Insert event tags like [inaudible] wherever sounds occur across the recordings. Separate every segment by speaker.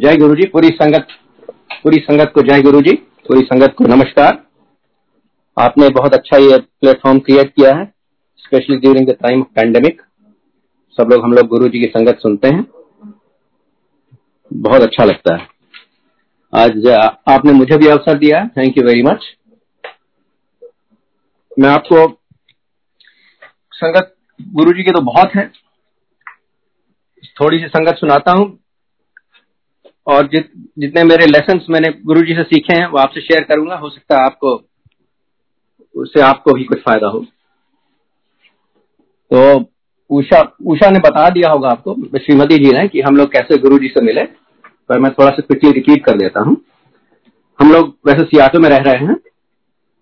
Speaker 1: जय गुरु जी पूरी संगत पूरी संगत को जय गुरु जी पूरी संगत को नमस्कार। आपने बहुत अच्छा ये प्लेटफॉर्म क्रिएट किया है specially during the time of pandemic सब लोग, हम लोग गुरु जी की संगत सुनते हैं। बहुत अच्छा लगता है। आज आपने मुझे भी अवसर दिया थैंक यू वेरी मच मैं आपको, संगत गुरु जी की तो बहुत है। थोड़ी सी संगत सुनाता हूँ। और जित, जितने मेरे लेसन मैंने गुरु जी से सीखे हैं, वो आपसे शेयर करूँगा। हो सकता है आपको, उससे आपको भी कुछ फ़ायदा हो। तो उषा उषा ने बता दिया होगा आपको, श्रीमती जी ने, कि हम लोग कैसे गुरु जी से मिले। पर मैं थोड़ा सा क्विकली रिपीट कर देता हूँ। हम लोग वैसे सियाटो में रह रहे हैं,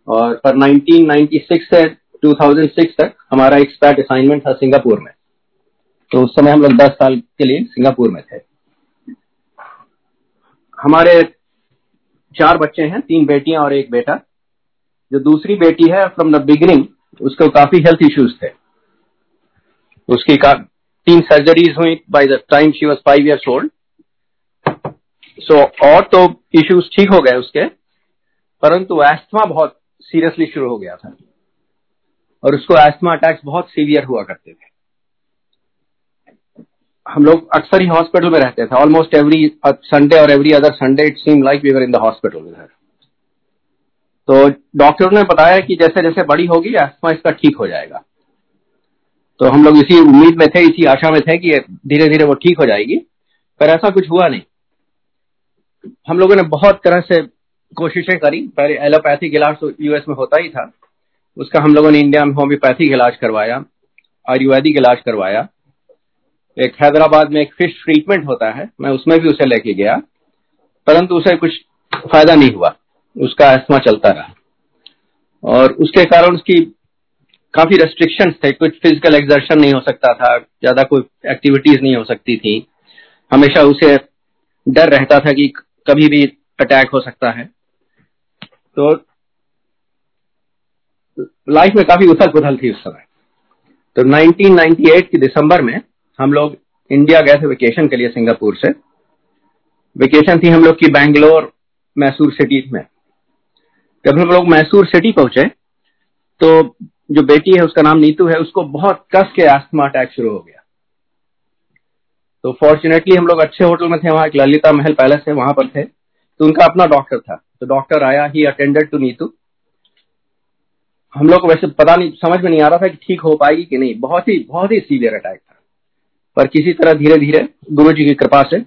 Speaker 1: और पर 1996 से 2006 तक हमारा एक्सपर्ट असाइनमेंट था सिंगापुर में। तो उस समय हम लोग 10 साल के लिए सिंगापुर में थे। हमारे चार बच्चे हैं तीन बेटियाँ और एक बेटा। जो दूसरी बेटी है फ्रॉम द बिगिनिंग उसको काफ़ी हेल्थ इश्यूज़ थे। उसकी का, तीन सर्जरीज हुई by the time she was five years old so और तो इश्यूज़ ठीक हो गए उसके परंतु एस्थमा बहुत सीरियसली शुरू हो गया था। और उसको एस्थमा अटैक्स बहुत सीवियर हुआ करते थे। हम लोग अक्सर ही हॉस्पिटल में रहते थे। ऑलमोस्ट एवरी संडे और every other Sunday it seem like we were in the hospital उधर तो डॉक्टर ने बताया कि जैसे जैसे बड़ी होगी एस्थमा इसका ठीक हो जाएगा। तो हम लोग इसी उम्मीद में थे, इसी आशा में थे कि धीरे धीरे वो ठीक हो जाएगी, पर ऐसा कुछ हुआ नहीं। हम लोगों ने बहुत तरह से कोशिशें करी। पहले एलोपैथिक इलाज तो यूएस में होता ही था। उसका हम लोगों ने इंडिया में होम्योपैथिक इलाज करवाया, आयुर्वेदिक इलाज करवाया। एक हैदराबाद में एक फ़िश ट्रीटमेंट होता है, मैं उसमें भी उसे लेके गया, परंतु उसे कुछ फ़ायदा नहीं हुआ, उसका एस्थमा चलता रहा। और उसके कारण उसकी काफ़ी रेस्ट्रिक्शंस थे, कुछ फ़िज़िकल एक्सर्शन नहीं हो सकता था, ज़्यादा कोई एक्टिविटीज़ नहीं हो सकती थी। हमेशा उसे डर रहता था कि कभी भी अटैक हो सकता है। तो लाइफ में काफ़ी उथल पुथल थी उस समय। तो 1998 की दिसंबर में हम लोग इंडिया गए थे वेकेशन के लिए सिंगापुर से। वेकेशन थी हम लोग की बैंगलोर, मैसूर सिटी में। जब हम लोग मैसूर सिटी पहुँचे तो जो बेटी है, उसका नाम नीतू है, उसको बहुत कस के आस्थमा अटैक शुरू हो गया। तो फॉर्चुनेटली हम लोग अच्छे होटल में थे, वहाँ एक ललिता महल पैलेस है, वहाँ पर थे। तो उनका अपना डॉक्टर था। तो डॉक्टर आया ही अटेंडेड टू नीतू। हम लोग को वैसे पता नहीं, समझ में नहीं आ रहा था कि ठीक हो पाएगी कि नहीं। बहुत ही बहुत ही सीवियर अटैक पर किसी तरह धीरे धीरे गुरु जी की कृपा से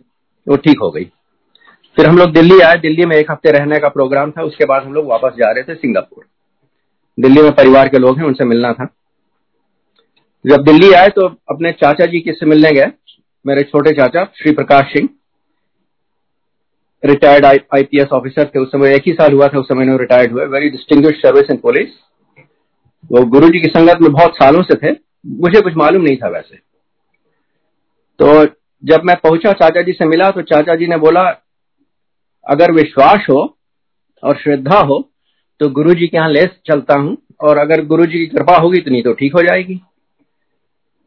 Speaker 1: वो ठीक हो गई। फिर हम लोग दिल्ली आए। दिल्ली में एक हफ़्ते रहने का प्रोग्राम था। उसके बाद हम लोग वापस जा रहे थे सिंगापुर। दिल्ली में परिवार के लोग हैं, उनसे मिलना था। जब दिल्ली आए तो अपने चाचा जी किससे मिलने गए? मेरे छोटे चाचा, Shri Prakash Singh. Retired IPS officer थे। उस समय एक ही साल हुआ था, उस समय रिटायर्ड हुए। Very distinguished service in police वो गुरु जी की संगत में बहुत सालों से थे। मुझे कुछ मालूम नहीं था वैसे। तो जब मैं पहुँचा चाचा जी से मिला तो चाचा जी ने बोला, अगर विश्वास हो और श्रद्धा हो तो गुरु जी के यहाँ ले चलता हूँ, और अगर गुरु जी की कृपा होगी तो नहीं तो ठीक हो जाएगी.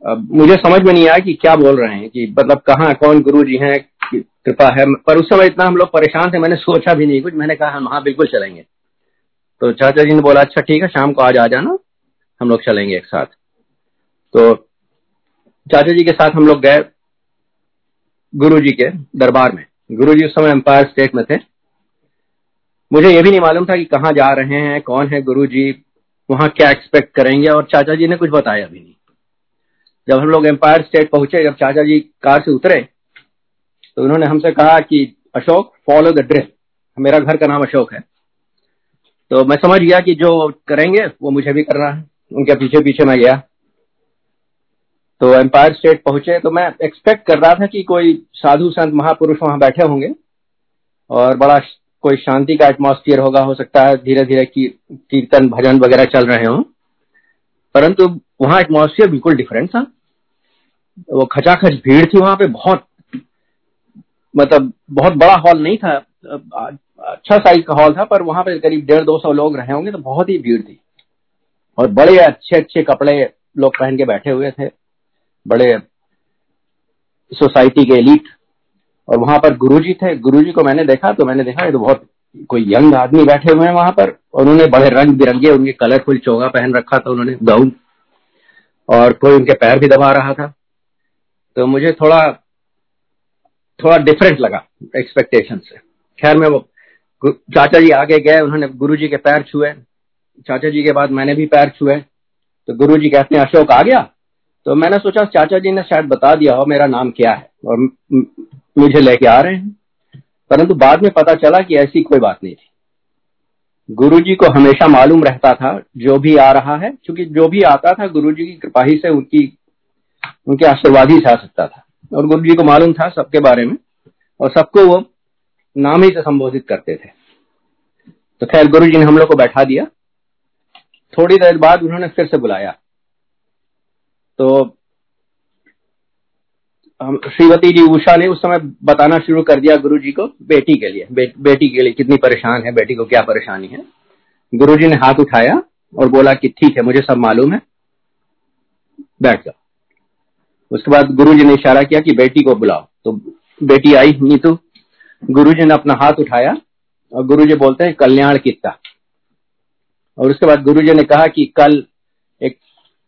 Speaker 1: अब मुझे समझ में नहीं आया कि क्या बोल रहे हैं, कि मतलब कहाँ, कौन गुरु जी हैं कृपा है। पर उस समय इतना हम लोग परेशान थे, मैंने सोचा भी नहीं कुछ। मैंने कहा, हम हाँ बिल्कुल चलेंगे। तो चाचा जी ने बोला अच्छा ठीक है, शाम को आज आ जाना। हम लोग चलेंगे एक साथ। तो चाचा जी के साथ हम लोग गए। गुरु जी के दरबार में। गुरु जी उस समय एम्पायर स्टेट में थे। मुझे ये भी नहीं मालूम था कि कहाँ जा रहे हैं, कौन है गुरु जी वहाँ क्या एक्सपेक्ट करेंगे, और चाचा जी ने कुछ बताया भी नहीं। जब हम लोग एम्पायर स्टेट पहुँचे, जब चाचा जी कार से उतरे तो उन्होंने हमसे कहा कि, अशोक फॉलो द ड्रिल मेरा घर का नाम अशोक है। तो मैं समझ गया कि जो करेंगे, वो मुझे भी करना है। उनके पीछे पीछे मैं गया। तो एम्पायर स्टेट पहुँचे तो मैं एक्सपेक्ट कर रहा था कि कोई साधु संत महापुरुष वहाँ बैठे होंगे और बड़ा कोई शांति का एटमोस्फियर होगा, हो सकता है धीरे धीरे की, कीर्तन, भजन वगैरह चल रहे हों। परंतु वहाँ एटमोस्फियर बिल्कुल डिफरेंट था। वो खचाखच भीड़ थी वहाँ पे, बहुत मतलब बहुत बड़ा हॉल नहीं था अच्छा साइज़ का हॉल था, पर वहाँ पे करीब डेढ़ दो सौ लोग रहे होंगे तो बहुत ही भीड़ थी। और बड़े अच्छे अच्छे कपड़े लोग पहन के बैठे हुए थे। बड़े सोसाइटी के एलिट, और वहाँ पर गुरुजी थे। गुरुजी को मैंने देखा तो मैंने देखा, ये तो बहुत कोई यंग आदमी बैठे हुए हैं वहाँ पर, और उन्होंने बड़े रंग बिरंगे, उनके कलरफुल चोगा पहन रखा था उन्होंने, गाउन, और कोई उनके पैर भी दबा रहा था। तो मुझे थोड़ा थोड़ा डिफरेंट लगा एक्सपेक्टेशन से। खैर, मैं वो चाचा जी आगे गए, उन्होंने गुरु जी के पैर छुए। चाचा जी के बाद मैंने भी पैर छुए। तो गुरु जी कहते हैं, अशोक आ गया? तो मैंने सोचा चाचा जी ने शायद बता दिया हो मेरा नाम क्या है और मुझे लेके आ रहे हैं। परंतु बाद में पता चला कि ऐसी कोई बात नहीं थी। गुरु जी को हमेशा मालूम रहता था जो भी आ रहा है, क्योंकि जो भी आता था गुरु जी की कृपा ही से उनकी, उनके आशीर्वाद ही से आ सकता था। और गुरु जी को मालूम था सबके बारे में, और सबको वो नाम ही से संबोधित करते थे। तो खैर गुरु जी ने हम लोग को बैठा दिया। थोड़ी देर बाद उन्होंने फिर से बुलाया। तो श्रीमती जी उषा ने उस समय बताना शुरू कर दिया गुरु जी को बेटी के लिए। बे, बेटी के लिए कितनी परेशान है बेटी को क्या परेशानी है। गुरु जी ने हाथ उठाया और बोला कि ठीक है मुझे सब मालूम है। बैठ जाओ। उसके बाद गुरु जी ने इशारा किया कि बेटी को बुलाओ। तो बेटी आई नीतू। गुरु जी ने अपना हाथ उठाया और गुरु जी बोलते हैं कल्याण किता और उसके बाद गुरु जी ने कहा कि कल एक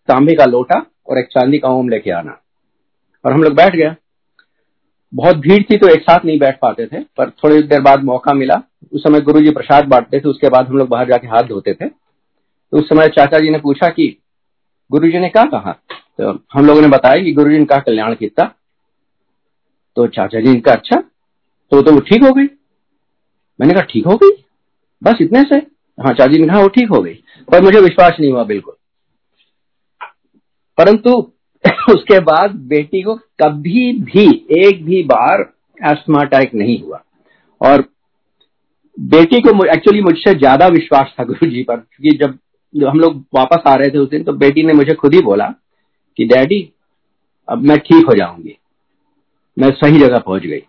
Speaker 1: तांबे का लोटा और एक चांदी का ओम लेके आना। और हम लोग बैठ गए। बहुत भीड़ थी तो एक साथ नहीं बैठ पाते थे, पर थोड़ी देर बाद मौका मिला। उस समय गुरु जी प्रसाद बांटते थे, उसके बाद हम लोग बाहर जाके हाथ धोते थे। तो उस समय चाचा जी ने पूछा कि गुरु जी ने क्या कहा? तो हम लोगों ने बताया कि गुरु जी ने कहा, कल्याण कितना तो चाचा जी ने कहा अच्छा तो तो वो ठीक हो गई। मैंने कहा, ठीक हो गई? बस इतने से? हाँ चाचा जी ने कहा वो ठीक हो गई। पर मुझे विश्वास नहीं हुआ बिल्कुल। परंतु [laughs] उसके बाद बेटी को कभी भी, एक भी बार एस्थमा अटैक नहीं हुआ। और बेटी को एक्चुअली मुझसे ज़्यादा विश्वास था गुरु जी पर, क्योंकि जब जब हम लोग वापस आ रहे थे उस दिन तो बेटी ने मुझे खुद ही बोला कि, डैडी, अब मैं ठीक हो जाऊँगी। मैं सही जगह पहुँच गई।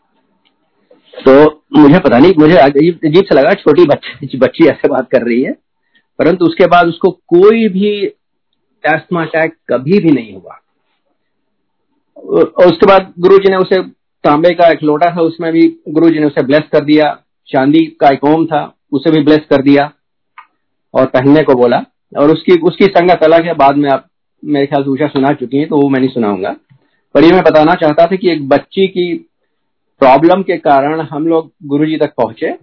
Speaker 1: तो मुझे पता नहीं, मुझे अजीब से लगा, छोटी बच्ची बच्ची ऐसे बात कर रही है। परंतु उसके बाद उसको कोई भी एस्थमा अटैक कभी भी नहीं हुआ। उसके बाद गुरु जी ने उसे तांबे का एक लोटा था, उसमें भी गुरु जी ने उसे ब्लेस कर दिया। चांदी का एक ओम था, उसे भी ब्लेस कर दिया और पहनने को बोला। और उसकी उसकी संगत अलग है, बाद में आप, मेरे ख्याल से ऊषा सुना चुकी हैं तो वो मैं नहीं सुनाऊँगा। पर ये मैं बताना चाहता था कि एक बच्ची की प्रॉब्लम के कारण हम लोग गुरु जी तक पहुँचे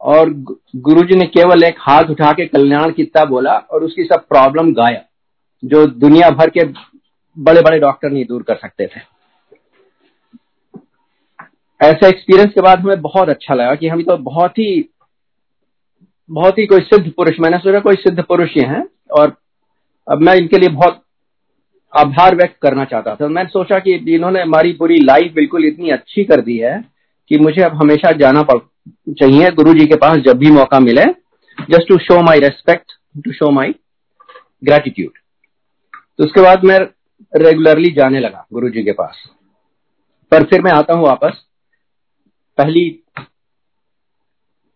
Speaker 1: और गुरु जी ने केवल एक हाथ उठा के कल्याण कितना बोला और उसकी सब प्रॉब्लम गाया जो दुनिया भर के बड़े बड़े डॉक्टर नहीं दूर कर सकते थे। ऐसे एक्सपीरियंस के बाद हमें बहुत अच्छा लगा कि हम तो बहुत ही बहुत ही कोई सिद्ध पुरुष, मैंने सोचा कोई सिद्ध पुरुष ही हैं, और अब मैं इनके लिए बहुत आभार व्यक्त करना चाहता था। मैंने सोचा कि इन्होंने हमारी पूरी लाइफ बिल्कुल इतनी अच्छी कर दी है कि मुझे अब हमेशा जाना चाहिए गुरु जी के पास जब भी मौका मिले। Just to show my respect to show my gratitude तो उसके बाद मैं रेगुलरली जाने लगा गुरु जी के पास। पर फिर मैं आता हूँ वापस पहली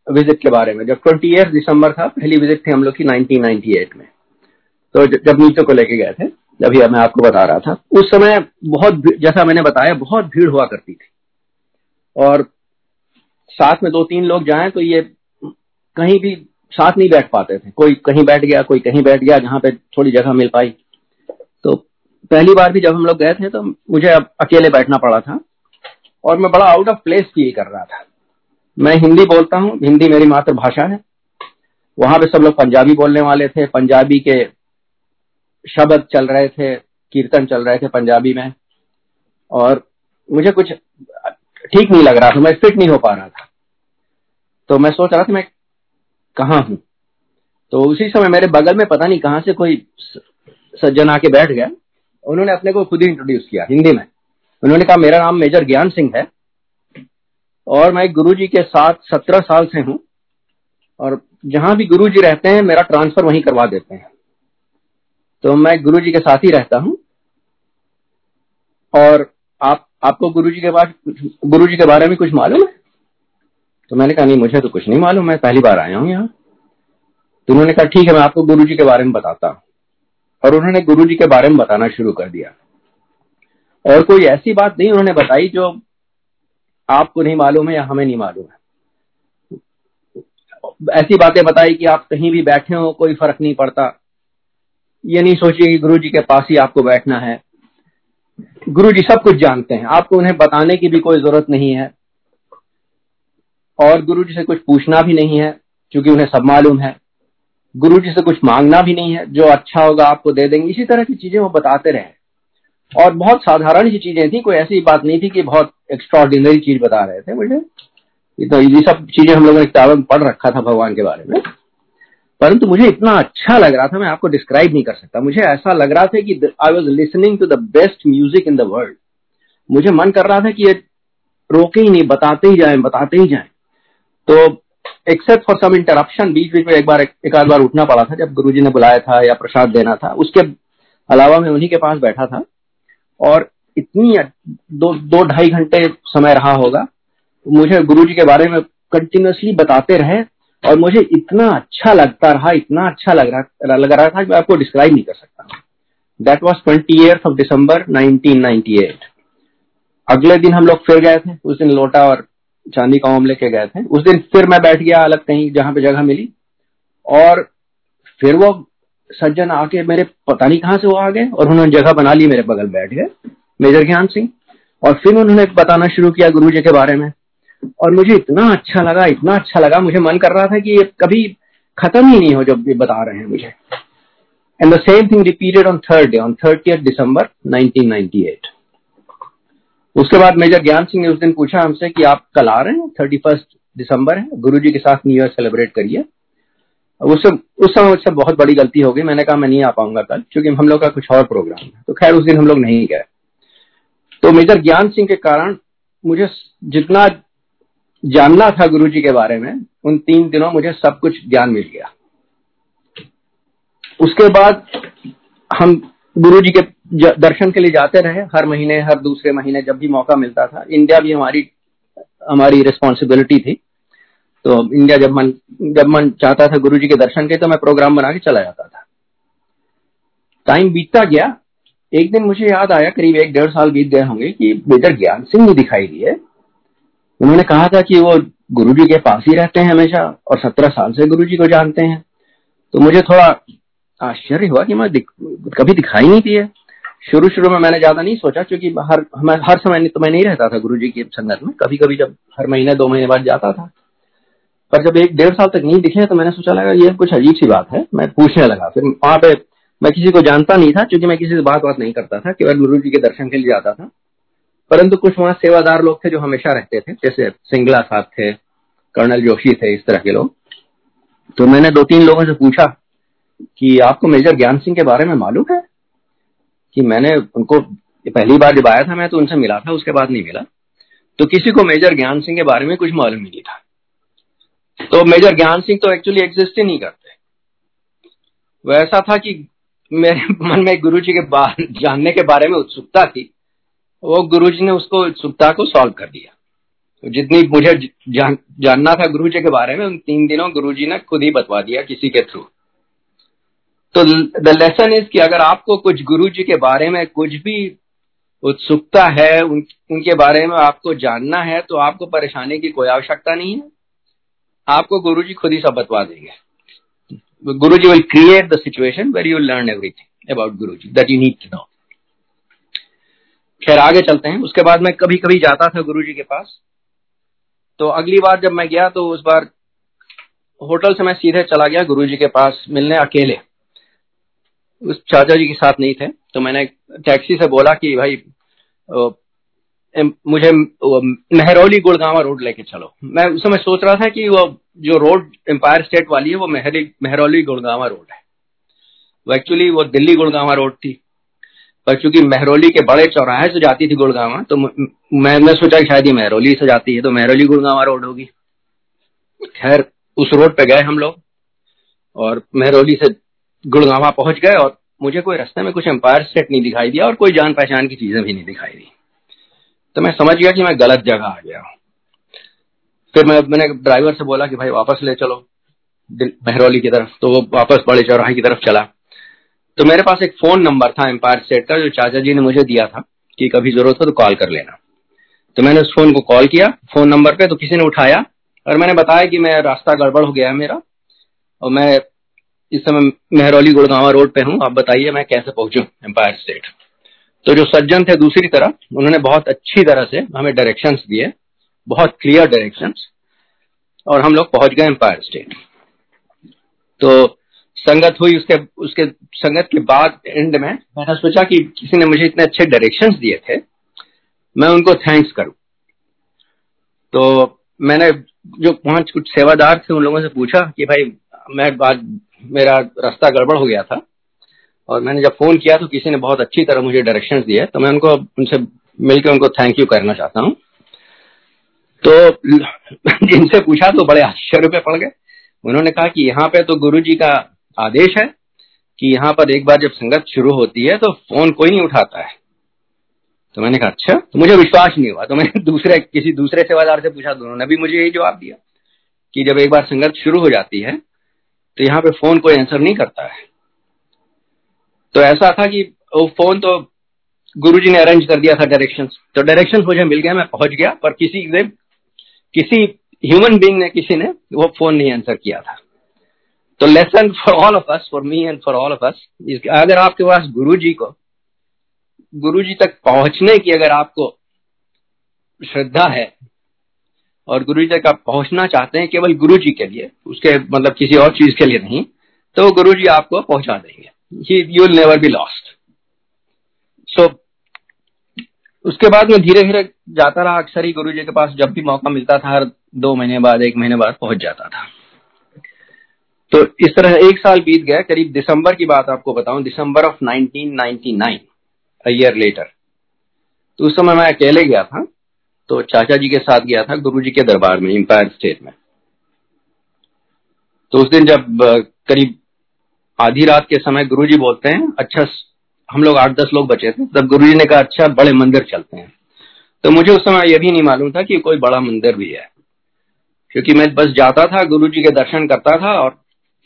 Speaker 1: विज़िट के बारे में। जब ट्वेंटी दिसंबर था, पहली विज़िट थी हम लोग की 1998 में। तो जब नीचे को लेके गए थे जब अभी मैं आपको बता रहा था, उस समय बहुत जैसा मैंने बताया, बहुत भीड़ हुआ करती थी। और साथ में दो तीन लोग जाएँ तो ये कहीं भी साथ नहीं बैठ पाते थे। कोई कहीं बैठ गया, कोई कहीं बैठ गया, जहाँ पे थोड़ी जगह मिल पाई। तो पहली बार भी जब हम लोग गए थे तो मुझे अब अकेले बैठना पड़ा था और मैं बड़ा आउट ऑफ़ प्लेस फील कर रहा था। मैं हिंदी बोलता हूँ, हिंदी मेरी मातृभाषा है। वहाँ पे सब लोग पंजाबी बोलने वाले थे, पंजाबी के शब्द चल रहे थे, कीर्तन चल रहे थे पंजाबी में। और मुझे कुछ ठीक नहीं लग रहा था, मैं फिट नहीं हो पा रहा था। तो मैं सोच रहा था मैं कहा हूँ? तो उसी समय मेरे बगल में पता नहीं कहाँ से कोई सज्जन आके बैठ गया। उन्होंने अपने को खुद ही इंट्रोड्यूस किया हिंदी में। उन्होंने कहा, मेरा नाम मेजर ज्ञान सिंह है और मैं गुरु जी के साथ सत्रह साल से हूँ और जहाँ भी गुरु जी रहते हैं, मेरा ट्रांसफ़र वहीं करवा देते हैं। तो मैं गुरु जी के साथ ही रहता हूँ और आप, आपको गुरु जी के बाद गुरु जी के बारे में कुछ मालूम है? तो मैंने कहा, नहीं, मुझे तो कुछ नहीं मालूम। मैं पहली बार आया हूँ यहाँ। तो उन्होंने कहा, ठीक है, मैं आपको गुरु जी के बारे में बताता हूँ। और उन्होंने गुरु जी के बारे में बताना शुरू कर दिया। और कोई ऐसी बात नहीं उन्होंने बताई जो आपको नहीं मालूम है या हमें नहीं मालूम है। ऐसी बातें बताई कि आप कहीं भी बैठे हो, कोई फ़र्क नहीं पड़ता। ये नहीं सोचिए कि गुरु जी के पास ही आपको बैठना है। गुरु जी सब कुछ जानते हैं। आपको उन्हें बताने की भी कोई ज़रूरत नहीं है। और गुरु जी से कुछ पूछना भी नहीं है, क्योंकि उन्हें सब मालूम है। गुरु जी से कुछ मांगना भी नहीं है, जो अच्छा होगा आपको दे देंगे। इसी तरह की चीज़ें वो बताते रहे। और बहुत साधारण सी चीज़ें थी, कोई ऐसी बात नहीं थी कि बहुत एक्स्ट्रॉर्डिनरी चीज़ बता रहे थे मुझे तो ये सब चीज़ें हम लोगों ने किताबों में पढ़ रखा था भगवान के बारे में। परंतु मुझे इतना अच्छा लग रहा था, मैं आपको डिस्क्राइब नहीं कर सकता। मुझे ऐसा लग रहा था कि I was listening to the best music in the world मुझे मन कर रहा था कि ये रोके ही नहीं, बताते ही जाए, बताते ही जाए। तो एक्सेप्ट फॉर सम इंटरप्शन बीच बीच में एक बार, एक आध बार उठना पड़ा था, जब गुरुजी ने बुलाया था या प्रसाद देना था। उसके अलावा मैं उन्हीं के पास बैठा था और इतनी दो दो ढाई घंटे समय रहा होगा, मुझे गुरु जी के बारे में कंटिन्यूसली बताते रहे और मुझे इतना अच्छा लगता रहा, इतना अच्छा लग रहा लग रहा था कि मैं आपको डिस्क्राइब नहीं कर सकता। That was twenty of December 1998 अगले दिन हम लोग फिर गए थे, उस दिन लोटा और चांदी का लेके गए थे। उस दिन फिर मैं बैठ गया अलग कहीं जहाँ पे जगह मिली और फिर वो सज्जन आके मेरे पता नहीं कहाँ से वो आ गए और उन्होंने जगह बना ली, मेरे बगल बैठ गए, मेजर ज्ञान सिंह। और फिर उन्होंने बताना शुरू किया गुरु जी के बारे में। और मुझे इतना अच्छा लगा, इतना अच्छा लगा, मुझे मन कर रहा था कि ये कभी खत्म ही नहीं हो जब ये बता रहे हैं मुझे। And the same thing repeated on third day on thirty December 1998 उसके बाद मेजर ज्ञान सिंह ने उस दिन पूछा हमसे कि आप कल आ रहे हैं? थर्टी फ़र्स्ट दिसंबर है। गुरु के साथ न्यू ईयर सेलिब्रेट करिए। उस उस समय मुझसे बहुत बड़ी गलती हो गई। मैंने कहा, मैं नहीं आ पाऊँगा कल, क्योंकि हम लोग का कुछ और प्रोग्राम है। तो खैर, उस दिन हम लोग नहीं गए। तो मेजर ज्ञान सिंह के कारण मुझे जितना जानना था गुरु के बारे में, उन तीन दिनों मुझे सब कुछ ज्ञान मिल गया। उसके बाद हम गुरु के दर्शन के लिए जाते रहे हर महीने हर दूसरे महीने जब भी मौका मिलता था। इंडिया भी हमारी हमारी रिस्पॉन्सिबिलिटी थी। तो इंडिया जब मन जब मन चाहता था गुरु जी के दर्शन के तो मैं प्रोग्राम बना के चला जाता था। टाइम बीतता गया। एक दिन मुझे याद आया करीब एक डेढ़ साल बीत गए होंगे कि मेजर ज्ञान सिंह ने दिखाई दिए उन्होंने कहा था कि वो गुरु जी के पास ही रहते हैं हमेशा और सत्रह साल से गुरु जी को जानते हैं। तो मुझे थोड़ा आश्चर्य हुआ कि मैं दिख, कभी दिखाई नहीं दिए। शुरू शुरू में मैंने ज़्यादा नहीं सोचा, क्योंकि हर हर समय तो मैं नहीं रहता था गुरु जी की संगत में। कभी कभी जब हर महीने, दो महीने बाद जाता था। पर जब एक डेढ़ साल तक नहीं दिखे तो मैंने सोचा लगा, ये कुछ अजीब सी बात है। मैं पूछने लगा। फिर वहाँ पे मैं किसी को जानता नहीं था, क्योंकि मैं किसी से बात बात नहीं करता था, केवल गुरु जी के दर्शन के लिए जाता था। परंतु कुछ वहाँ सेवादार लोग थे जो हमेशा रहते थे, जैसे सिंगला साहब थे, कर्नल जोशी थे, इस तरह के लोग। तो मैंने दो तीन लोगों से पूछा कि आपको मेजर ज्ञान सिंह के बारे में मालूम है? कि मैंने उनको पहली बार जब आया था मैं तो उनसे मिला था उसके बाद नहीं मिला। तो किसी को मेजर ज्ञान सिंह के बारे में कुछ मालूम नहीं था। तो मेजर ज्ञान सिंह तो एक्चुअली एग्जिस्ट ही नहीं करते। वो ऐसा था कि मेरे [laughs] मन में गुरु जी के जानने के बारे में उत्सुकता थी। वो गुरु जी ने उसको उत्सुकता को सॉल्व कर दिया। तो जितनी मुझे जान, जानना था गुरु जी के बारे में उन तीन दिनों गुरु जी ने खुद ही बतवा दिया किसी के थ्रू तो द लेसन इज़ कि अगर आपको कुछ गुरु जी के बारे में कुछ भी उत्सुकता है उन, उनके बारे में आपको जानना है तो आपको परेशानी की कोई आवश्यकता नहीं है। आपको गुरु जी खुद ही सब बतवा देंगे। Guru ji will create the situation where you learn everything about Guru ji that you need to know खैर आगे चलते हैं। उसके बाद मैं कभी कभी जाता था गुरु जी के पास। तो अगली बार जब मैं गया तो उस बार होटल से मैं सीधे चला गया गुरु जी के पास मिलने अकेले। उस चाचा जी के साथ नहीं थे तो मैंने टैक्सी से बोला कि भाई मुझे मेहरौली गुड़गावा रोड लेके चलो। मैं उस समय सोच रहा था कि वो जो रोड एम्पायर स्टेट वाली है, वो मेहरौली गुड़गावा रोड है। वो एक्चुअली वो दिल्ली गुड़गावा रोड थी। पर चूँकि मेहरौली के बड़े चौराहे से जाती थी गुड़गावा तो मैं मैं सोचा शायद ये मेहरौली से जाती है तो मेहरौली गुड़गावा रोड होगी। खैर, उस रोड पे गए हम लोग, और मेहरौली से गुड़गावा पहुँच गए और मुझे कोई रास्ते में कुछ एम्पायर सेट नहीं दिखाई दिया और कोई जान पहचान की चीज़ें भी नहीं दिखाई दी। तो मैं समझ गया कि मैं गलत जगह आ गया। फिर मैं, मैंने ड्राइवर से बोला कि भाई वापस ले चलो मेहरौली की तरफ़। तो वो वापस बड़े चौराहे की तरफ़ चला। तो मेरे पास एक फ़ोन नंबर था एम्पायर सेट का, जो चाचा जी ने मुझे दिया था कि कभी ज़रूरत हो तो कॉल कर लेना। तो मैंने उस फ़ोन को कॉल किया फ़ोन नंबर पे तो किसी ने उठाया और मैंने बताया कि मैं रास्ता गड़बड़ हो गया है मेरा और मैं इस समय मेहरौली, गुड़गावा रोड पे हूँ। आप बताइए मैं कैसे पहुंचू एम्पायर स्टेट तो जो सज्जन थे दूसरी तरफ़ उन्होंने बहुत अच्छी तरह से हमें डायरेक्शंस दिए, बहुत क्लियर डायरेक्शंस और हम लोग पहुँच गए एम्पायर स्टेट तो संगत हुई उसके उसके, संगत के बाद एंड में, मैंने सोचा कि किसी ने मुझे इतने अच्छे डायरेक्शंस दिए थे, मैं उनको थैंक्स करूँ। तो मैंने जो पाँच कुछ सेवादार थे, उन लोगों से पूछा कि भाई, मैं बाद मेरा रास्ता गड़बड़ हो गया था और मैंने जब फ़ोन किया तो किसी ने बहुत अच्छी तरह मुझे डायरेक्शंस दिए तो मैं उनको, उनसे मिलकर उनको थैंक यू करना चाहता हूँ। तो [laughs] जिनसे पूछा तो बड़े आश्चर्य पे पड़ गए। उन्होंने कहा कि यहाँ पे तो गुरु जी का आदेश है कि यहाँ पर एक बार जब संगत शुरू होती है तो फ़ोन कोई नहीं उठाता है। तो मैंने कहा अच्छा तो मुझे विश्वास नहीं हुआ। तो मैंने [laughs] दूसरे, किसी दूसरे सेवादार से पूछा तो उन्होंने भी मुझे यही जवाब दिया कि जब एक बार संगत शुरू हो जाती है तो यहाँ पे फ़ोन कोई आंसर नहीं करता है। तो ऐसा था कि वो फ़ोन तो गुरुजी ने अरेंज कर दिया था डायरेक्शंस तो डायरेक्शंस मुझे मिल गया, मैं पहुँच गया, पर किसी ने, किसी ह्यूमन बींग ने, किसी ने वो फ़ोन नहीं आंसर किया था। तो lesson for all of us for me and for all of us अगर आपके पास गुरु जी को गुरु जी तक पहुँचने की अगर आपको श्रद्धा है और गुरु जी तक आप पहुँचना चाहते हैं केवल गुरु जी के लिए, उसके मतलब किसी और चीज़ के लिए नहीं तो गुरु जी आपको पहुँचा देंगे। You will never be lost so उसके बाद मैं धीरे धीरे जाता रहा अक्सर ही गुरु जी के पास, जब भी मौका मिलता था, हर दो महीने बाद, एक महीने बाद पहुँच जाता था। तो इस तरह एक साल बीत गया, करीब दिसंबर की बात आपको बताऊँ, December of 1999 a year later तो उस समय मैं अकेले गया था। तो चाचा जी के साथ गया था गुरु जी के दरबार में इंपायर स्टेट में। तो उस दिन जब करीब आधी रात के समय गुरु जी बोलते हैं अच्छा हम लोग आठ दस लोग बचे थे, तब गुरु जी ने कहा अच्छा बड़े मंदिर चलते हैं। तो मुझे उस समय यह भी नहीं मालूम था कि कोई बड़ा मंदिर भी है, क्योंकि मैं बस जाता था, गुरु जी के दर्शन करता था और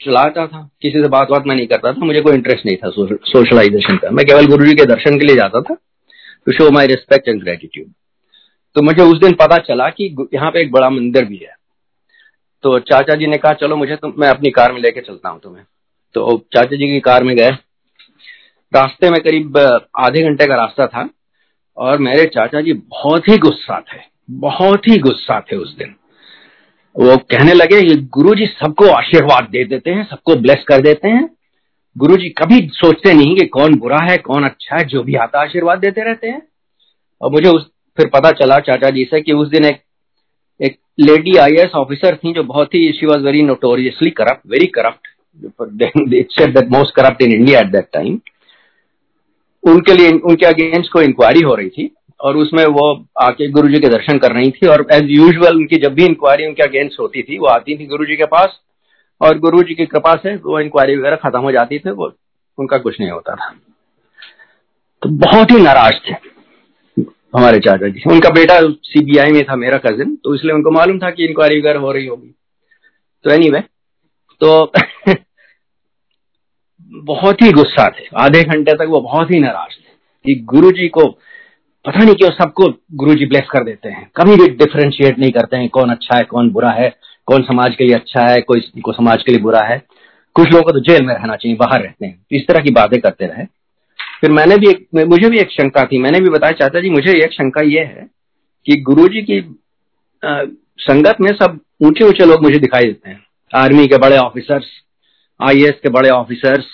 Speaker 1: चलाता था। किसी से बात बात मैं नहीं करता था, मुझे कोई इंटरेस्ट नहीं था सोशलाइजेशन का। मैं केवल गुरु जी के दर्शन के लिए जाता था to show my respect and gratitude तो मुझे उस दिन पता चला कि यहाँ पे एक बड़ा मंदिर भी है। तो चाचा जी ने कहा, चलो मुझे तो मैं अपनी कार में लेके चलता हूँ तुम्हें। तो चाचा जी की कार में गए। रास्ते में करीब, आधे घंटे का रास्ता था और मेरे चाचा जी बहुत ही गुस्सा थे, बहुत ही गुस्सा थे उस दिन। वो कहने लगे, ये गुरु जी सबको आशीर्वाद दे देते हैं, सबको ब्लेस कर देते हैं। गुरु जी कभी सोचते नहीं कि कौन बुरा है, कौन अच्छा है, जो भी आता आशीर्वाद देते रहते हैं। और मुझे उस फिर पता चला चाचा जी से कि उस दिन एक एक लेडी आई ऑफिसर थी जो बहुत ही she was very notoriously corrupt very corrupt most corrupt in India at that time उनके लिए, उनके अगेंस्ट कोई इंक्वायरी हो रही थी और उसमें वो आके गुरु जी के दर्शन कर रही थी और एज यूजल उनकी जब भी इंक्वायरी उनके अगेंस्ट होती थी, वो आती थी गुरु जी के पास और गुरु जी की कृपा से वो इंक्वायरी वगैरह खत्म हो जाती थी, वो उनका कुछ नहीं होता था। तो बहुत ही नाराज़ थे। हमारे चाचा जी। उनका बेटा सीबीआई में था मेरा कजिन तो इसलिए उनको मालूम था कि इंक्वायरी वगैरह हो रही होगी। तो एनी anyway, तो [laughs] बहुत ही गुस्सा थे। आधे घंटे तक वो बहुत ही नाराज़ थे कि गुरु जी को पता नहीं क्यों सबको गुरु जी ब्लेस कर देते हैं। कभी भी डिफ्रेंशिएट नहीं करते हैं कौन अच्छा है कौन बुरा है कौन समाज के लिए अच्छा है कोई को समाज के लिए बुरा है। कुछ लोगों को तो जेल में रहना चाहिए बाहर रहते हैं। इस तरह की बातें करते रहे। फिर मैंने भी एक मुझे भी एक शंका थी मैंने भी बताया चाहता जी मुझे एक शंका ये है कि गुरु जी की आ, संगत में सब ऊँचे ऊँचे लोग मुझे दिखाई देते हैं। आर्मी के बड़े ऑफिसर्स आईएएस के बड़े ऑफिसर्स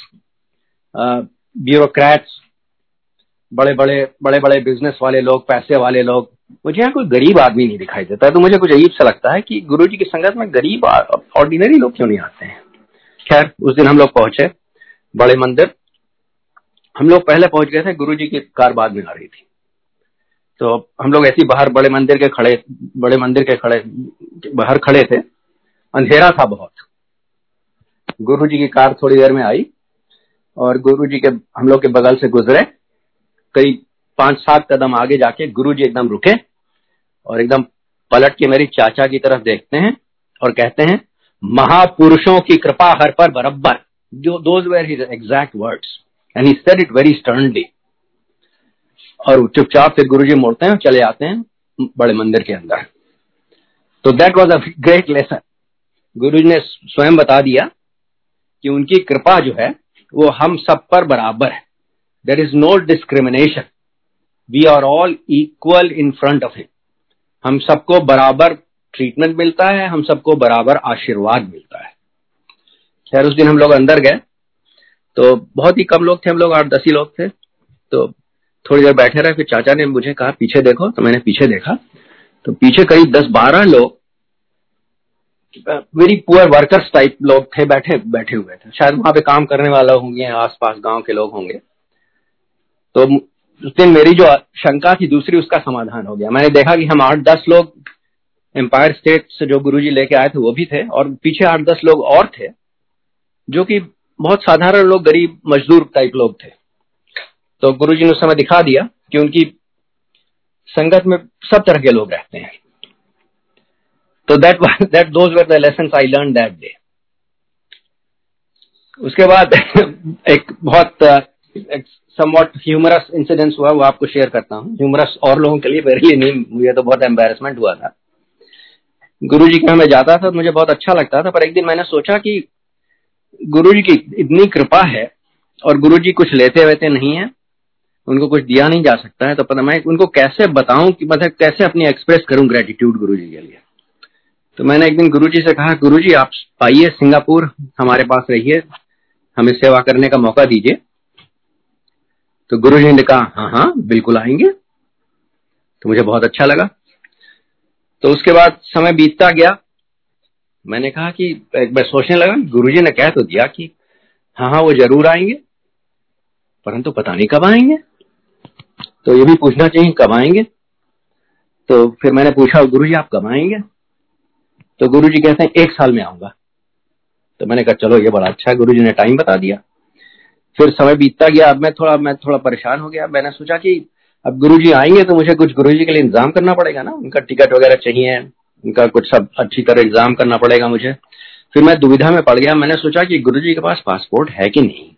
Speaker 1: ब्यूरोक्रेट्स बड़े बड़े बड़े बड़े बिज़नेस वाले लोग पैसे वाले लोग। मुझे यहाँ कोई गरीब आदमी नहीं दिखाई देता तो मुझे कुछ अजीब सा लगता है कि गुरु जी की संगत में गरीब ऑर्डिनरी लोग क्यों नहीं आते हैं? खैर उस दिन हम लोग पहुँचे बड़े मंदिर हम लोग पहले पहुँच गए थे गुरु जी की कार बाद में आ रही थी। तो हम लोग ऐसी बाहर बड़े मंदिर के खड़े, बड़े मंदिर के खड़े, बाहर खड़े थे। अंधेरा था बहुत। गुरु जी की कार थोड़ी देर में आई और गुरु जी के, हम लोग के बगल से गुजरे। करीब पाँच सात कदम आगे जाके गुरु जी एकदम रुके और एकदम पलट के मेरी चाचा की तरफ़ देखते हैं और कहते हैं, महापुरुषों की कृपा हर पर बरब्बर जो those were exact words and he said it very sternly और चुपचाप फिर गुरु जी मुड़ते हैं चले आते हैं बड़े मंदिर के अंदर। तो that was a great lesson Guru ji ने स्वयं बता दिया कि उनकी कृपा जो है, वो हम सब पर बराबर है। There is no discrimination we are all equal in front of him हम सबको बराबर ट्रीटमेंट मिलता है, हम सबको बराबर आशीर्वाद मिलता है। खैर, उस दिन हम लोग अंदर गए। तो बहुत ही कम लोग थे, हम लोग आठ दस ही लोग थे। तो थोड़ी देर बैठे रहे, फिर चाचा ने मुझे कहा, पीछे देखो। तो मैंने पीछे देखा। तो पीछे करीब दस बारह लोग वेरी पुअर वर्कर्स टाइप लोग थे, बैठे बैठे हुए थे। शायद वहाँ पे काम करने वाला होंगे, आसपास गाँव के लोग होंगे। तो उस दिन मेरी जो शंका थी, दूसरी उसका समाधान हो गया। मैंने देखा कि हम आठ दस लोग एम्पायर स्टेट से जो गुरुजी लेके आए थे, वो भी थे। और पीछे आठ दस लोग और थे, जो कि बहुत साधारण लोग, गरीब, मजदूर टाइप लोग थे। तो गुरुजी ने उस समय दिखा दिया कि उनकी संगत में सब तरह के लोग रहते हैं। तो that that those were the lesson I learn that day उसके बाद [laughs] एक बहुत समवॉट ह्यूमरस इंसिडेंस हुआ, वो आपको शेयर करता हूँ। ह्यूमरस और लोगों के लिए मेरे लिए नहीं, मुझे तो बहुत एम्बेरसमेंट हुआ था। गुरु जी के मैं जाता था तो मुझे बहुत अच्छा लगता था, पर एक दिन मैंने सोचा कि गुरु जी की इतनी कृपा है और गुरु जी कुछ लेते वेते नहीं है, उनको कुछ दिया नहीं जा सकता है तो पता मैं उनको कैसे बताऊँ कि मतलब कैसे अपनी एक्सप्रेस करूँ ग्रेटिट्यूड गुरु जी के लिए? तो मैंने एक दिन गुरु जी से कहा गुरु जी आप आइए सिंगापुर, हमारे पास रहिए, हमें सेवा करने का मौका दीजिए। तो गुरु जी ने कहा हाँ हाँ बिल्कुल आएँगे। तो मुझे बहुत अच्छा लगा। तो उसके बाद समय बीतता गया मैंने कहा कि एक बार सोचने लगा गुरु ने कह तो दिया कि हाँ हाँ वो ज़रूर आएँगे, परंतु पता नहीं कब आएँगे। तो ये भी पूछना चाहिए, कब आएँगे? तो फिर मैंने पूछा गुरु जी आप कब आएँगे? तो गुरु जी कहते हैं, एक साल में आऊँगा। तो मैंने कहा, चलो, ये बड़ा अच्छा है गुरु जी ने टाइम बता दिया। फिर समय बीतता गया, अब मैं थोड़ा मैं थोड़ा परेशान हो गया। मैंने सोचा कि अब गुरु जी आएँगे तो मुझे कुछ गुरु जी के लिए इंतज़ाम करना पड़ेगा ना, उनका टिकट वगैरह चाहिए उनका कुछ सब अच्छी तरह एग्ज़ाम करना पड़ेगा मुझे। फिर मैं दुविधा में पड़ गया। मैंने सोचा कि गुरु के पास पासपोर्ट है कि नहीं?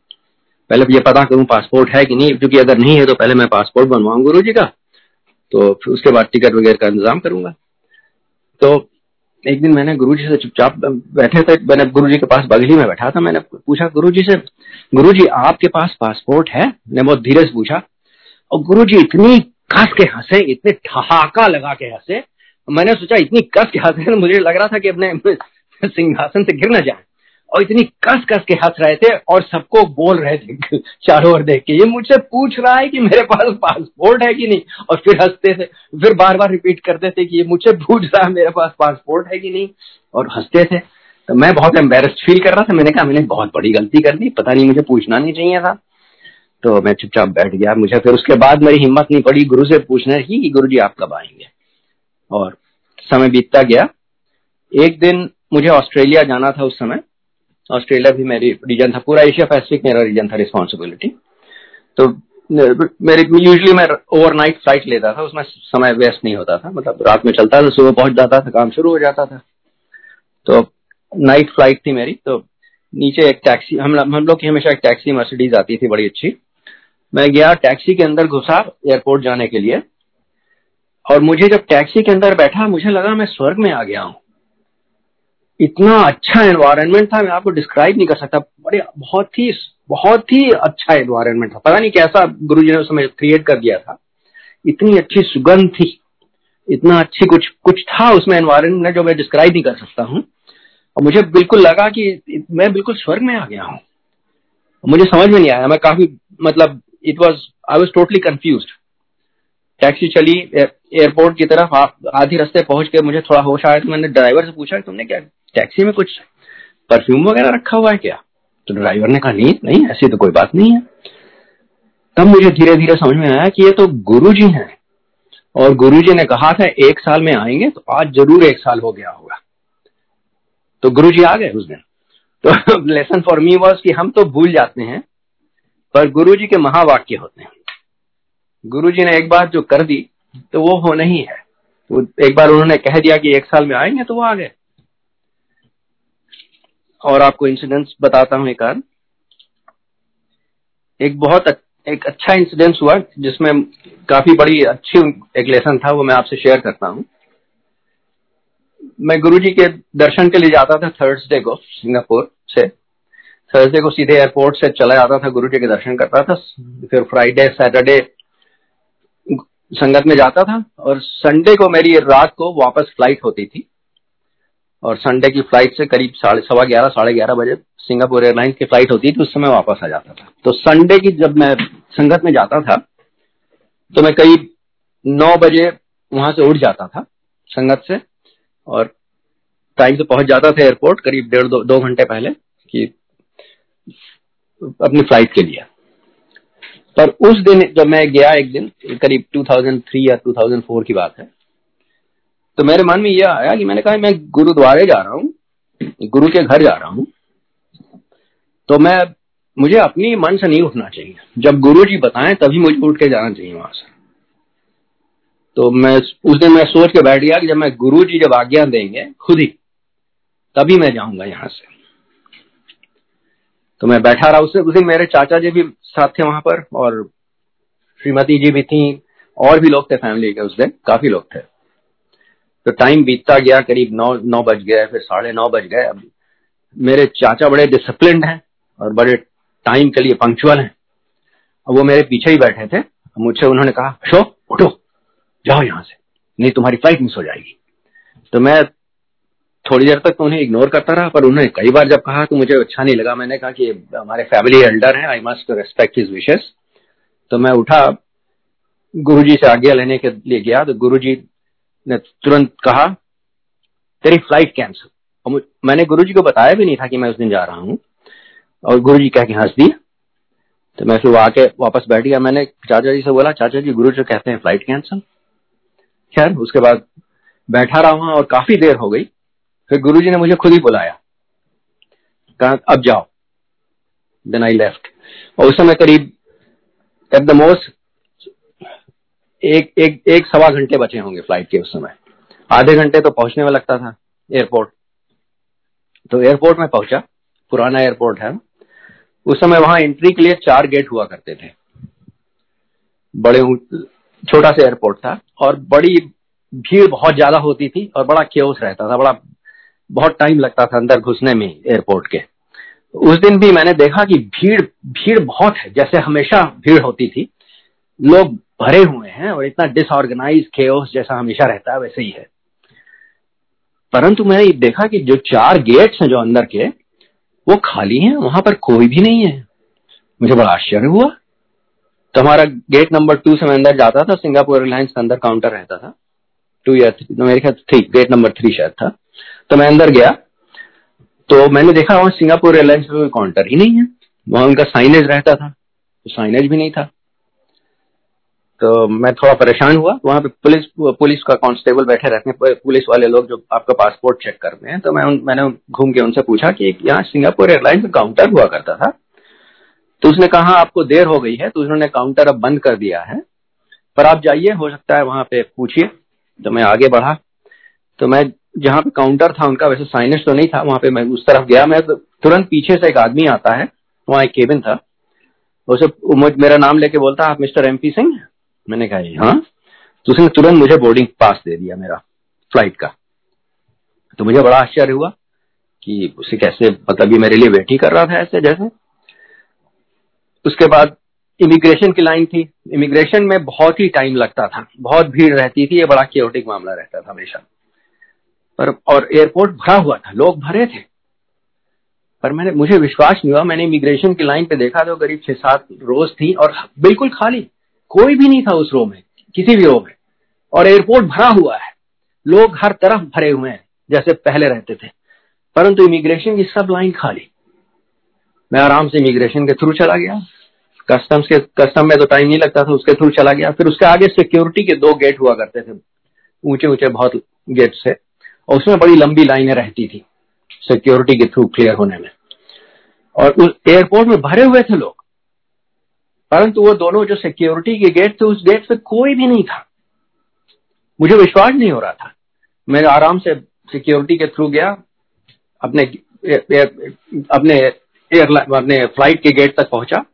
Speaker 1: पहले ये पता करूँ पासपोर्ट है कि नहीं, क्योंकि अगर नहीं है तो पहले मैं पासपोर्ट बनवाऊं गुरु जी का। तो फिर उसके बाद टिकट वगैरह का इंतज़ाम करूँगा। तो एक दिन मैंने गुरु जी से चुपचाप बैठे थे। मैंने गुरु जी के पास बगली में बैठा था। मैंने पूछा, गुरु जी से, गुरु जी, आपके पास पासपोर्ट है? मैंने बहुत धीरे से पूछा। और गुरु जी इतनी कस के हंसे, इतने ठहाका लगा के हंसे मैंने सोचा, इतनी कस के हंसे मुझे लग रहा था कि अपने [laughs] सिंहासन से गिर न जाए। और इतनी कस कस के हंस रहे थे और सबको बोल रहे थे चारों ओर देख के, ये मुझसे पूछ रहा है कि मेरे पास पासपोर्ट है कि नहीं? और फिर हँसते थे। फिर बार बार रिपीट करते थे कि, ये मुझसे पूछ रहा है, मेरे पास पासपोर्ट है कि नहीं? और हँसते थे। तो मैं बहुत एम्बेरस्ड फील कर रहा था। मैंने कहा, मैंने बहुत बड़ी गलती कर दी, पता नहीं मुझे पूछना नहीं चाहिए था। तो मैं चुपचाप बैठ गया। मुझे फिर उसके बाद मेरी हिम्मत नहीं पड़ी गुरु से पूछने की कि, गुरु जी, आप कब आएँगे? और समय बीतता गया। एक दिन मुझे ऑस्ट्रेलिया जाना था उस समय। ऑस्ट्रेलिया भी मेरी रीजन था, पूरा एशिया पैसिफिक मेरा रीजन था रिस्पॉन्सिबिलिटी तो मेरी यूजली मैं ओवरनाइट फ़्लाइट लेता था, उसमें समय वेस्ट नहीं होता था। मतलब रात में चलता था, सुबह पहुँच जाता था काम शुरू हो जाता था। तो नाइट फ़्लाइट थी मेरी तो नीचे एक टैक्सी हम हम लोग की हमेशा एक टैक्सी मर्सिडीज आती थी, बड़ी अच्छी। मैं गया टैक्सी के अंदर घुसा एयरपोर्ट जाने के लिए। और मुझे जब टैक्सी के अंदर बैठा, मुझे लगा मैं स्वर्ग में आ गया हूँ। इतना अच्छा एनवायरनमेंट था, मैं आपको डिस्क्राइब नहीं कर सकता। बड़े, बहुत ही बहुत ही अच्छा एनवायरनमेंट था। पता नहीं कैसा गुरु जी ने समय क्रिएट कर दिया था। इतनी अच्छी सुगंध थी। इतना अच्छी कुछ कुछ था उसमें एनवायरनमेंट जो मैं डिस्क्राइब नहीं कर सकता हूँ। और मुझे बिल्कुल लगा कि मैं बिल्कुल स्वर्ग में आ गया हूँ। मुझे समझ में नहीं आया। मैं काफ़ी मतलब it was I was totally confuse taxi चली एयरपोर्ट की तरफ़ आधी रास्ते पहुँच के मुझे थोड़ा होश आया तो मैंने ड्राइवर से पूछा, तुमने क्या, टैक्सी में कुछ परफ्यूम वगैरह रखा हुआ है क्या? तो ड्राइवर ने कहा, नहीं नहीं, ऐसी तो कोई बात नहीं है। तब मुझे धीरे धीरे समझ में आया कि ये तो गुरु जी हैं। और गुरु जी ने कहा था, एक साल में आएँगे तो आज ज़रूर एक साल हो गया होगा। तो गुरु जी आ गए उस दिन। तो [laughs] लेसन फॉर मी वॉज़ कि हम तो भूल जाते हैं, पर गुरु जी के महावाक्य होते हैं। गुरु जी ने एक बार जो कर दी तो वो हो नहीं है। तो एक बार उन्होंने कह दिया कि एक साल में आएँगे तो वो आ गए। और आपको इंसिडेंट्स बताता हूँ एक एक बहुत एक अच्छा इंसिडेंस हुआ, जिसमें काफ़ी बड़ी अच्छी एक लेसन था, वो मैं आपसे शेयर करता हूँ। मैं गुरुजी के दर्शन के लिए जाता था थर्सडे को सिंगापुर से। थर्सडे को सीधे एयरपोर्ट से चला जाता था गुरु जी के दर्शन करता था। फिर फ्राइडे सैटरडे संगत में जाता था और संडे को मेरी रात को वापस फ़्लाइट होती थी। और संडे की फ़्लाइट से करीब साढ़े सवा ग्यारह साढ़े ग्यारह बजे सिंगापुर एयरलाइंस की फ़्लाइट होती थी उस समय वापस आ जाता था। तो संडे की जब मैं संगत में जाता था तो मैं करीब नौ बजे वहाँ से उठ जाता था संगत से और टाइम से पहुँच जाता था एयरपोर्ट करीब डेढ़ दो, घंटे पहले कि अपनी फ़्लाइट के लिए। पर उस दिन जब मैं गया एक दिन, करीब 2003 या 2004 की बात है तो मेरे मन में यह आया कि मैंने कहा मैं गुरुद्वारे जा रहा हूँ, गुरु के घर जा रहा हूँ। तो मैं, मुझे अपनी मन से नहीं उठना चाहिए। जब गुरु जी बताएँ, तभी मुझे उठ के जाना चाहिए वहाँ से। तो मैं उस दिन मैं सोच के बैठ गया कि जब मैं गुरु जी जब आज्ञा देंगे खुद ही, तभी मैं जाऊँगा यहाँ से। तो मैं बैठा रहा उससे उस दिन मेरे चाचा जी भी साथ थे वहाँ पर और श्रीमती जी भी थी, और भी लोग थे फैमिली के उस दिन, काफ़ी लोग थे। तो टाइम बीतता गया, करीब नौ नौ बज गए, फिर साढ़े नौ बज गए। अब मेरे चाचा बड़े डिसिप्लिन हैं और बड़े टाइम के लिए पंक्चुअल हैं। अब वो मेरे पीछे ही बैठे थे। मुझसे उन्होंने कहा शो उठो, जाओ यहाँ से, नहीं तुम्हारी फ़्लाइट मिस हो जाएगी। तो मैं थोड़ी देर तक तो उन्हें इग्नोर करता रहा, पर उन्होंने कई बार जब कहा तो मुझे अच्छा नहीं लगा। मैंने कहा कि हमारे फैमिली एल्डर हैं I must respect his wishes तो मैं उठा, गुरुजी से आज्ञा लेने के लिए गया। तो गुरुजी ने तुरंत कहा, तेरी फ़्लाइट कैंसिल और मैंने गुरुजी को बताया भी नहीं था कि मैं उस दिन जा रहा हूँ। और गुरु जी कह के हंस दिया तो मैं फिर आके वापस बैठ गया। मैंने चाचा जी से बोला, चाचा जी, गुरु जी कहते हैं फ़्लाइट कैंसिल खैर, उसके बाद बैठा रहा वहाँ और काफ़ी देर हो गई। फिर गुरुजी ने मुझे खुद ही बुलाया। कहा, अब जाओ। देन आई लेफ़्ट और उस समय करीब एट द मोस्ट एक एक एक सवा घंटे बचे होंगे फ़्लाइट के उस समय। आधे घंटे तो पहुँचने में लगता था एयरपोर्ट तो एयरपोर्ट में पहुँचा, पुराना एयरपोर्ट है। उस समय वहाँ एंट्री के लिए चार गेट हुआ करते थे। बड़े छोटा सा एयरपोर्ट था और बड़ी भीड़ बहुत ज़्यादा होती थी और बड़ा केस रहता था, बड़ा बहुत टाइम लगता था अंदर घुसने में एयरपोर्ट के। उस दिन भी मैंने देखा कि भीड़ भीड़ बहुत है, जैसे हमेशा भीड़ होती थी। लोग भरे हुए हैं और इतना डिसऑर्गेनाइज केओस जैसा हमेशा रहता है, वैसे ही है। परंतु मैंने देखा कि जो चार गेट्स हैं जो अंदर के, वो खाली हैं, वहाँ पर कोई भी नहीं है। मुझे बड़ा आश्चर्य हुआ। तो हमारा गेट नंबर टू से मैं अंदर जाता था सिंगापुर एयरलाइंस का अंदर काउंटर रहता था। टू या थ्री मेरे ख्याल थ्री गेट नंबर थ्री शायद था। तो मैं अंदर गया तो मैंने देखा वहाँ सिंगापुर एयरलाइंस में कोई काउंटर ही नहीं है। वहाँ उनका साइनेज रहता था तो साइनेज भी नहीं था। तो मैं थोड़ा परेशान हुआ। वहाँ पे पुलिस पुलिस का कांस्टेबल बैठे रहते हैं। पुलिस वाले लोग जो आपका पासपोर्ट चेक करते हैं तो मैं उन, मैंने घूम के उनसे पूछा कि यहाँ सिंगापुर एयरलाइंस में काउंटर हुआ करता था? तो उसने कहा आपको देर हो गई है। तो उन्होंने काउंटर अब बंद कर दिया है। पर आप जाइए हो सकता है वहाँ पे पूछिए। तो मैं आगे बढ़ा। तो मैं जहाँ पे काउंटर था उनका, वैसे साइनेस तो नहीं था, वहाँ पे मैं उस तरफ़ गया। मैं तो तुरंत पीछे से एक आदमी आता है, वहाँ एक केबिन था। उसे मेरा नाम लेके बोलता, आप मिस्टर एमपी सिंह मैंने कहा हाँ। तो उसने तुरंत मुझे बोर्डिंग पास दे दिया मेरा फ़्लाइट का। तो मुझे बड़ा आश्चर्य हुआ कि उसे कैसे मतलब ये मेरे लिए वेट ही कर रहा था ऐसे जैसे। उसके बाद इमिग्रेशन की लाइन थी। इमिग्रेशन में बहुत ही टाइम लगता था, बहुत भीड़ रहती थी, ये बड़ा क्योटिक मामला रहता था हमेशा। पर, और एयरपोर्ट भरा हुआ था, लोग भरे थे। पर मैंने, मुझे विश्वास नहीं हुआ, मैंने इमिग्रेशन की लाइन पे देखा तो करीब छह सात रोज थी और बिल्कुल खाली। कोई भी नहीं था उस रो में, किसी भी रो में। और एयरपोर्ट भरा हुआ है। लोग हर तरफ़ भरे हुए हैं, जैसे पहले रहते थे। परंतु इमिग्रेशन की सब लाइन खाली। मैं आराम से इमिग्रेशन के थ्रू चला गया। कस्टम्स के कस्टम में तो टाइम नहीं लगता था, उसके थ्रू चला गया। फिर उसके आगे सिक्योरिटी के दो गेट हुआ करते थे। ऊँचे ऊँचे बहुत गेट से और उसमें बड़ी लंबी लाइनें रहती थी सिक्योरिटी के थ्रू क्लियर होने में। और उस एयरपोर्ट में भरे हुए थे लोग। परंतु वो दोनों जो सिक्योरिटी के गेट थे, उस गेट पे कोई भी नहीं था। मुझे विश्वास नहीं हो रहा था। मैं आराम से सिक्योरिटी के थ्रू गया, अपने अपने एयरलाइन अपने फ़्लाइट के गेट तक पहुँचा,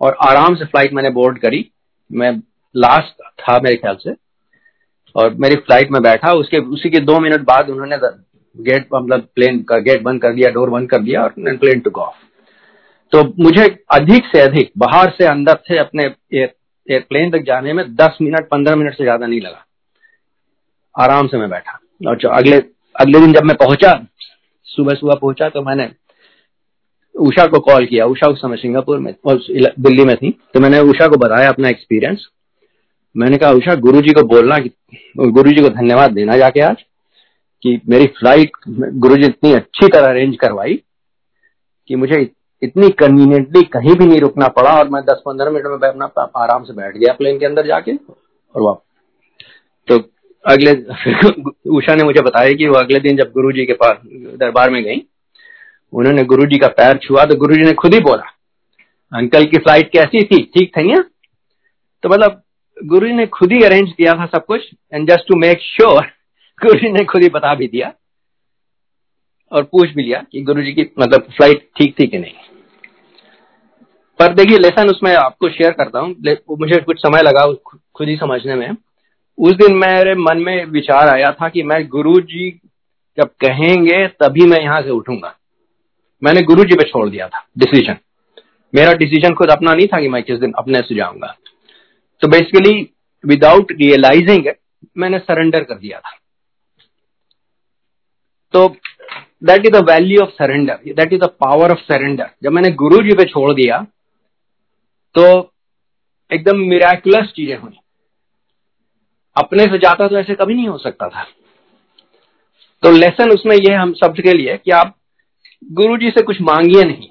Speaker 1: और आराम से फ़्लाइट मैंने बोर्ड करी। मैं लास्ट था मेरे ख्याल से। और मेरी फ़्लाइट में बैठा, उसके, उसी के दो मिनट बाद उन्होंने गेट मतलब प्लेन का, गेट बंद कर दिया, डोर बंद कर दिया और प्लेन टुक ऑफ़ तो मुझे अधिक से अधिक, बाहर से अंदर से अपने एयरप्लेन तक जाने में दस मिनट, पंद्रह मिनट से ज़्यादा नहीं लगा। आराम से मैं बैठा। और अगले अगले दिन जब मैं पहुँचा, सुबह सुबह पहुँचा तो मैंने उषा को कॉल किया। उषा उस समय सिंगापुर में और दिल्ली में थी। तो मैंने उषा को बताया अपना एक्सपीरियंस मैंने कहा, उषा गुरु जी को बोलना गुरु जी को धन्यवाद देना जाके आज कि मेरी फ़्लाइट गुरु जी इतनी अच्छी तरह अरेंज करवाई कि मुझे इतनी कन्वीनियंटली कहीं भी नहीं रुकना पड़ा और मैं दस पंद्रह मिनट में अपना आराम से बैठ गया प्लेन के अंदर जाके और वापस तो अगले, [laughs] उषा ने मुझे बताया कि वो अगले दिन जब गुरु जी के पास, दरबार में गई, उन्होंने गुरु जी का पैर छुआ तो गुरु जी ने खुद ही बोला, अंकल की फ़्लाइट कैसी थी? ठीक थी ना तो मतलब गुरु ने खुद ही अरेंज किया था सब कुछ and just to make sure Guru ji ने खुद ही बता भी दिया और पूछ भी लिया कि गुरु जी की मतलब फ़्लाइट ठीक थी कि नहीं। पर देखिए लेसन उसमें आपको शेयर करता हूँ। मुझे कुछ समय लगा खुद ही समझने में। उस दिन मेरे मन में विचार आया था कि मैं गुरु जी जब कहेंगे, तभी मैं यहाँ से उठूँगा। मैंने गुरु जी पे छोड़ दिया था डिसीज़न मेरा डिसीज़न खुद अपना नहीं था कि मैं किस दिन अपने से जाऊँगा। तो बेसिकली विदाउट रियलाइजिंग मैंने सरेंडर कर दिया था। तो that is the value of surrender that is the power of surrender जब मैंने गुरु जी पे छोड़ दिया तो एकदम मिराकुलस चीज़ें हुई। अपने से जाता तो ऐसे कभी नहीं हो सकता था। तो लेसन उसमें यह हम शब्द के लिए कि आप गुरु जी से कुछ मांगिए नहीं।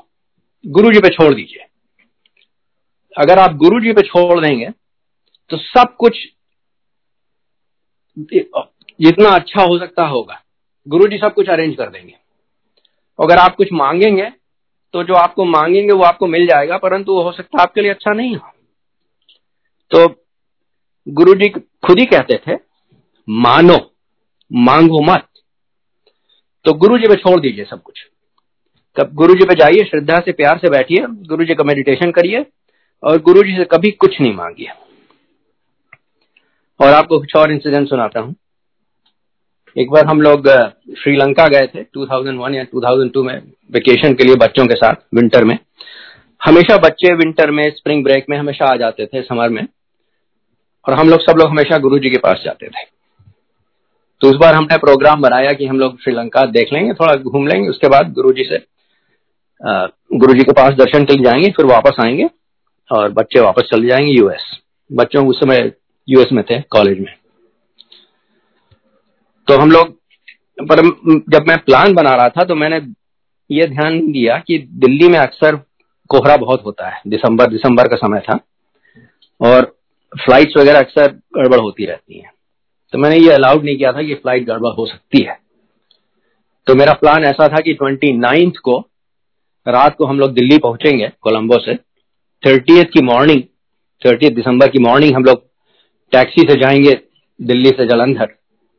Speaker 1: गुरु जी पे छोड़ दीजिए। अगर आप गुरु जी पे छोड़ देंगे तो सब कुछ जितना अच्छा हो सकता होगा। गुरु जी सब कुछ अरेंज कर देंगे। अगर आप कुछ मांगेंगे तो जो आपको मांगेंगे वो आपको मिल जाएगा, परंतु हो सकता है आपके लिए अच्छा नहीं हो। तो गुरु जी खुद ही कहते थे, मानो, मांगो मत। तो गुरु जी पे छोड़ दीजिए सब कुछ। कब गुरु जी पे जाइए, श्रद्धा से प्यार से बैठिए गुरु जी का मेडिटेशन करिए, और गुरु जी से कभी कुछ नहीं मांगिए। और आपको कुछ और इंसिडेंट सुनाता हूँ। एक बार हम लोग श्रीलंका गए थे 2001 या 2002 में वेकेशन के लिए बच्चों के साथ विंटर में। हमेशा बच्चे विंटर में स्प्रिंग ब्रेक में हमेशा आ जाते थे समर में। और हम लोग सब लोग हमेशा गुरु जी के पास जाते थे। तो उस बार हमने प्रोग्राम बनाया कि हम लोग श्रीलंका देख लेंगे, थोड़ा घूम लेंगे, उसके बाद गुरु जी से गुरु जी के पास दर्शन के लिए जाएँगे, फिर वापस आएँगे और बच्चे वापस चले जाएँगे यूएस बच्चों उस समय यूएस में थे कॉलेज में। तो हम लोग, पर जब मैं प्लान बना रहा था तो मैंने ये ध्यान दिया कि दिल्ली में अक्सर कोहरा बहुत होता है। दिसंबर दिसंबर का समय था। और फ्लाइट्स वगैरह अक्सर गड़बड़ होती रहती हैं। तो मैंने ये अलाउड नहीं किया था कि फ़्लाइट गड़बड़ हो सकती है। तो मेरा प्लान ऐसा था कि ट्वेंटी नाइन्थ को रात को हम लोग दिल्ली पहुँचेंगे कोलंबो से। थर्टी की मॉर्निंग थर्टी दिसंबर की मॉर्निंग हम लोग टैक्सी से जाएँगे दिल्ली से जलंधर।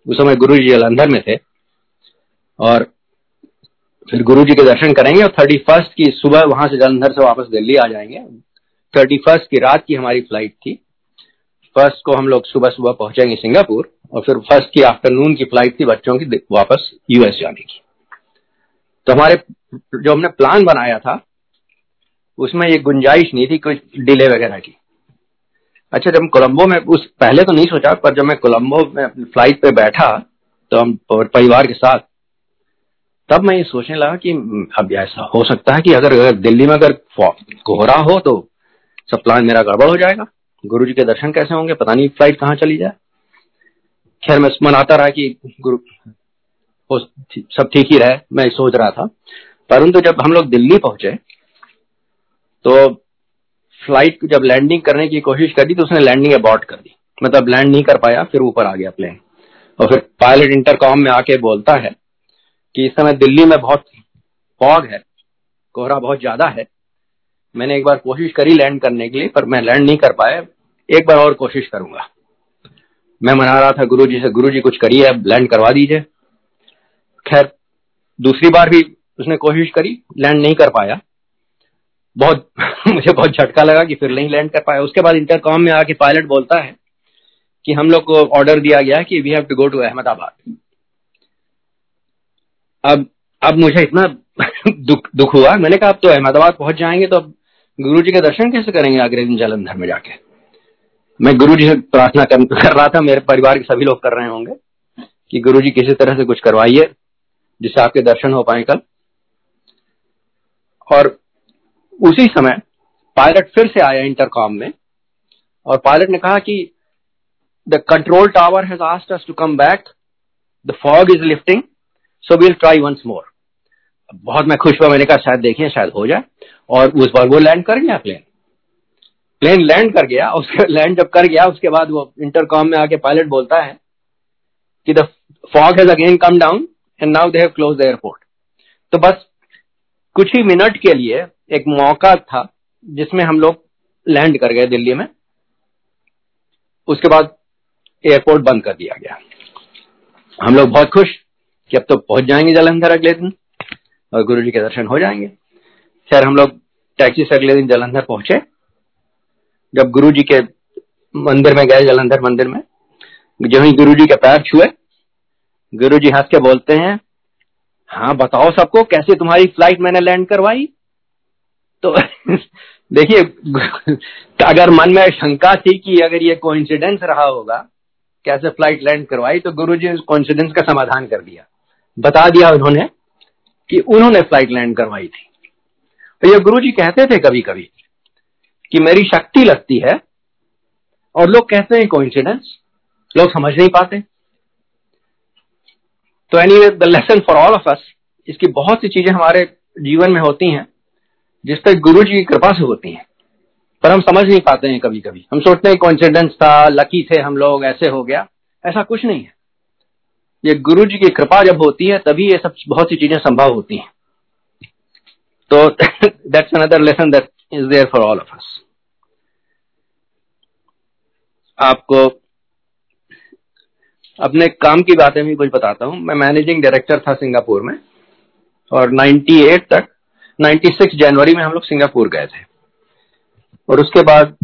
Speaker 1: उस समय गुरु जी जलंधर में थे। और फिर गुरु जी के दर्शन करेंगे और थर्टी फ़र्स्ट की सुबह वहाँ से जलंधर से वापस दिल्ली आ जाएँगे। थर्टी फ़र्स्ट की रात की हमारी फ़्लाइट थी। फ़र्स्ट को हम लोग सुबह सुबह पहुँचेंगे सिंगापुर और फिर फ़र्स्ट की आफ्टरनून की फ़्लाइट थी बच्चों की वापस यूएस जाने की। तो हमारे जो हमने प्लान बनाया था, उसमें ये गुंजाइश नहीं थी, कुछ डिले वगैरह की। अच्छा जब कोलंबो में, उस, पहले तो नहीं सोचा, पर जब मैं कोलंबो में अपनी फ़्लाइट पे बैठा तो हम परिवार के साथ, तब मैं ये सोचने लगा कि अब ऐसा हो सकता है कि अगर अगर दिल्ली में अगर कोहरा हो तो सब प्लान मेरा गड़बड़ हो जाएगा। गुरु जी के दर्शन कैसे होंगे? पता नहीं फ़्लाइट कहाँ चली जाए। खैर, मैं मनाता रहा कि गुरु सब ठीक ही रहे, मैं सोच रहा था। परंतु जब हम लोग दिल्ली पहुँचे तो फ़्लाइट जब लैंडिंग करने की कोशिश करी तो उसने लैंडिंग अबॉर्ट कर दी। मतलब लैंड नहीं कर पाया, फिर ऊपर आ गया प्लेन और फिर पायलट इंटरकॉम में आके बोलता है कि इस समय दिल्ली में बहुत फॉग है, कोहरा बहुत ज़्यादा है। मैंने एक बार कोशिश करी लैंड करने के लिए, पर मैं लैंड नहीं कर पाया। एक बार और कोशिश करूँगा। मैं मना रहा था गुरु जी से गुरु जी कुछ करिए, अब लैंड करवा दीजिए। खैर, दूसरी बार भी उसने कोशिश करी, लैंड नहीं कर पाया। बहुत [laughs] मुझे बहुत झटका लगा कि फिर नहीं लैंड कर पाया। उसके बाद इंटरकॉम में आके पायलट बोलता है कि हम लोग को ऑर्डर दिया गया कि we have to go to Ahmedabad अब अब मुझे इतना [laughs] दुख दुख हुआ। मैंने कहा अब तो अहमदाबाद पहुँच जाएँगे तो अब गुरु जी के दर्शन कैसे करेंगे दिन जलंधर में जाके? मैं गुरु जी से प्रार्थना कर, [laughs] कर रहा था मेरे परिवार के सभी लोग कर रहे होंगे कि गुरु जी किसी तरह से कुछ करवाइए जिससे आपके दर्शन हो पाए कल। और उसी समय पायलट फिर से आया इंटरकॉम में और पायलट ने कहा कि the control tower has asked us to come back, the fog is lifting, so will try once more. बहुत मैं खुश हुआ, मैंने कहा शायद देखिए शायद हो जाए। और उस बार वो लैंड कर गया प्लेन। प्लेन लैंड कर गया, उसके [laughs] लैंड जब कर गया, उसके बाद वो इंटरकॉम में आके पायलट बोलता है कि the fog has again come down and now they have close the airport. तो बस कुछ ही मिनट के लिए एक मौका था जिसमें हम लोग लैंड कर गए दिल्ली में। उसके बाद एयरपोर्ट बंद कर दिया गया। हम लोग बहुत खुश कि अब तो पहुँच जाएँगे जलंधर अगले दिन और गुरु जी के दर्शन हो जाएँगे। खैर, हम लोग टैक्सी से अगले दिन जलंधर पहुँचे। जब गुरु जी के मंदिर में गए, जलंधर मंदिर में, जो ही गुरु जी के पैर छुए गुरु जी हंस के बोलते हैं हाँ बताओ सबको कैसे तुम्हारी फ़्लाइट मैंने लैंड करवाई? तो [laughs] देखिए, [laughs] अगर मन में शंका थी कि अगर ये कोइंसिडेंस रहा होगा, कैसे फ़्लाइट लैंड करवाई तो गुरु जी कोइंसिडेंस का समाधान कर दिया। बता दिया उन्होंने कि उन्होंने फ़्लाइट लैंड करवाई थी। तो ये गुरु जी कहते थे कभी कभी कि मेरी शक्ति लगती है और लोग कहते हैं कोइंसिडेंस लोग समझ नहीं पाते। तो any the lesson for all of us इसकी बहुत सी चीज़ें हमारे जीवन में होती हैं। जिस तक गुरु जी की कृपा से होती है। पर हम समझ नहीं पाते हैं कभी कभी हम सोचते हैं कॉन्फिडेंस था लकी थे हम लोग, ऐसे हो गया। ऐसा कुछ नहीं है। ये गुरु जी की कृपा जब होती है, तभी ये सब बहुत सी चीज़ें संभव होती हैं। तो that's another lesson that is there for all of us आपको अपने काम की बातें भी कुछ बताता हूँ। मैं मैनेजिंग डायरेक्टर था सिंगापुर में, और 98 तक 96 जनवरी में हम लोग सिंगापुर गए थे। और उसके बाद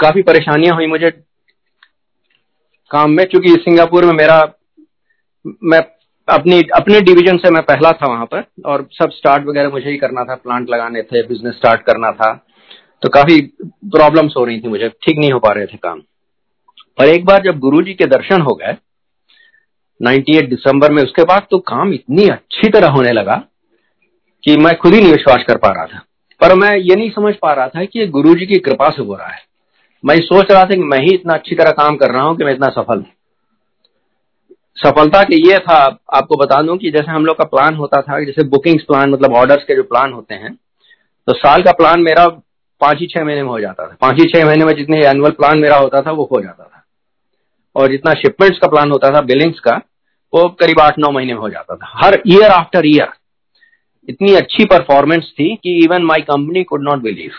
Speaker 1: काफ़ी परेशानियाँ हुई मुझे काम में, क्योंकि सिंगापुर में मेरा, मैं अपनी, अपने डिवीज़न से मैं पहला था वहाँ पर, और सब स्टार्ट वगैरह मुझे ही करना था प्लांट लगाने थे बिज़नेस स्टार्ट करना था। तो काफ़ी प्रॉब्लम्स हो रही थी मुझे, ठीक नहीं हो पा रहे थे काम। और एक बार जब गुरु जी के दर्शन हो गए 98 दिसंबर में, उसके बाद तो काम इतनी अच्छी तरह होने लगा कि मैं खुद ही नहीं विश्वास कर पा रहा था। पर मैं ये नहीं समझ पा रहा था कि ये गुरु जी की कृपा से हो रहा है। मैं सोच रहा था कि मैं ही इतना अच्छी तरह काम कर रहा हूँ कि मैं इतना सफल हूँ। सफलता के ये था, आपको बता दूँ कि जैसे हम लोग का प्लान होता था, जैसे बुकिंग्स प्लान मतलब ऑर्डर्स के जो प्लान होते हैं तो साल का प्लान मेरा पाँच ही छह महीने में हो जाता था। पाँच ही छह महीने में जितने एनुअल प्लान मेरा होता था, वो हो जाता था। और जितना शिपमेंट्स का प्लान होता था बिलिंग्स का, वो करीब आठ नौ महीने में हो जाता था। हर ईयर आफ्टर ईयर इतनी अच्छी परफॉर्मेंस थी कि even my company could not believe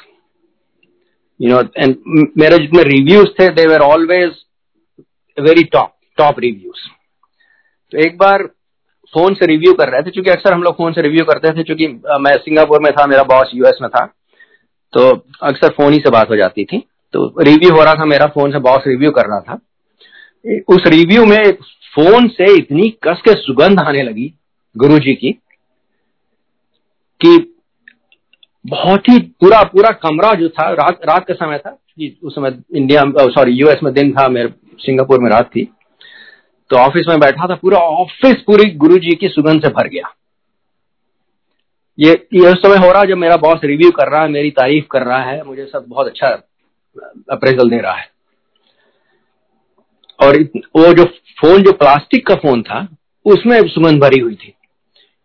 Speaker 1: you know and मेरे जितने रिव्यूज़ थे they were always very top top reviews तो एक बार फ़ोन से रिव्यू कर रहे थे, क्योंकि अक्सर हम लोग फ़ोन से रिव्यू करते थे, क्योंकि मैं सिंगापुर में था, मेरा बॉस यूएस में था तो अक्सर फ़ोन ही से बात हो जाती थी। तो रिव्यू हो रहा था, मेरा फ़ोन से बॉस रिव्यू कर रहा था। उस रिव्यू में फ़ोन से इतनी कस के सुगंध आने लगी गुरु जी की कि बहुत ही पूरा पूरा कमरा जो था, रात रात का समय था उस समय इंडिया सॉरी यूएस में दिन था, मेरे, सिंगापुर में रात थी। तो ऑफ़िस में बैठा था, पूरा ऑफ़िस, पूरी गुरु जी की सुगंध से भर गया। ये ये उस समय हो रहा है जब मेरा बॉस रिव्यू कर रहा है, मेरी तारीफ़ कर रहा है, मुझे सब बहुत अच्छा अप्रेजल दे रहा है। और वो जो फ़ोन जो प्लास्टिक का फ़ोन था, उसमें सुगंध भरी हुई थी।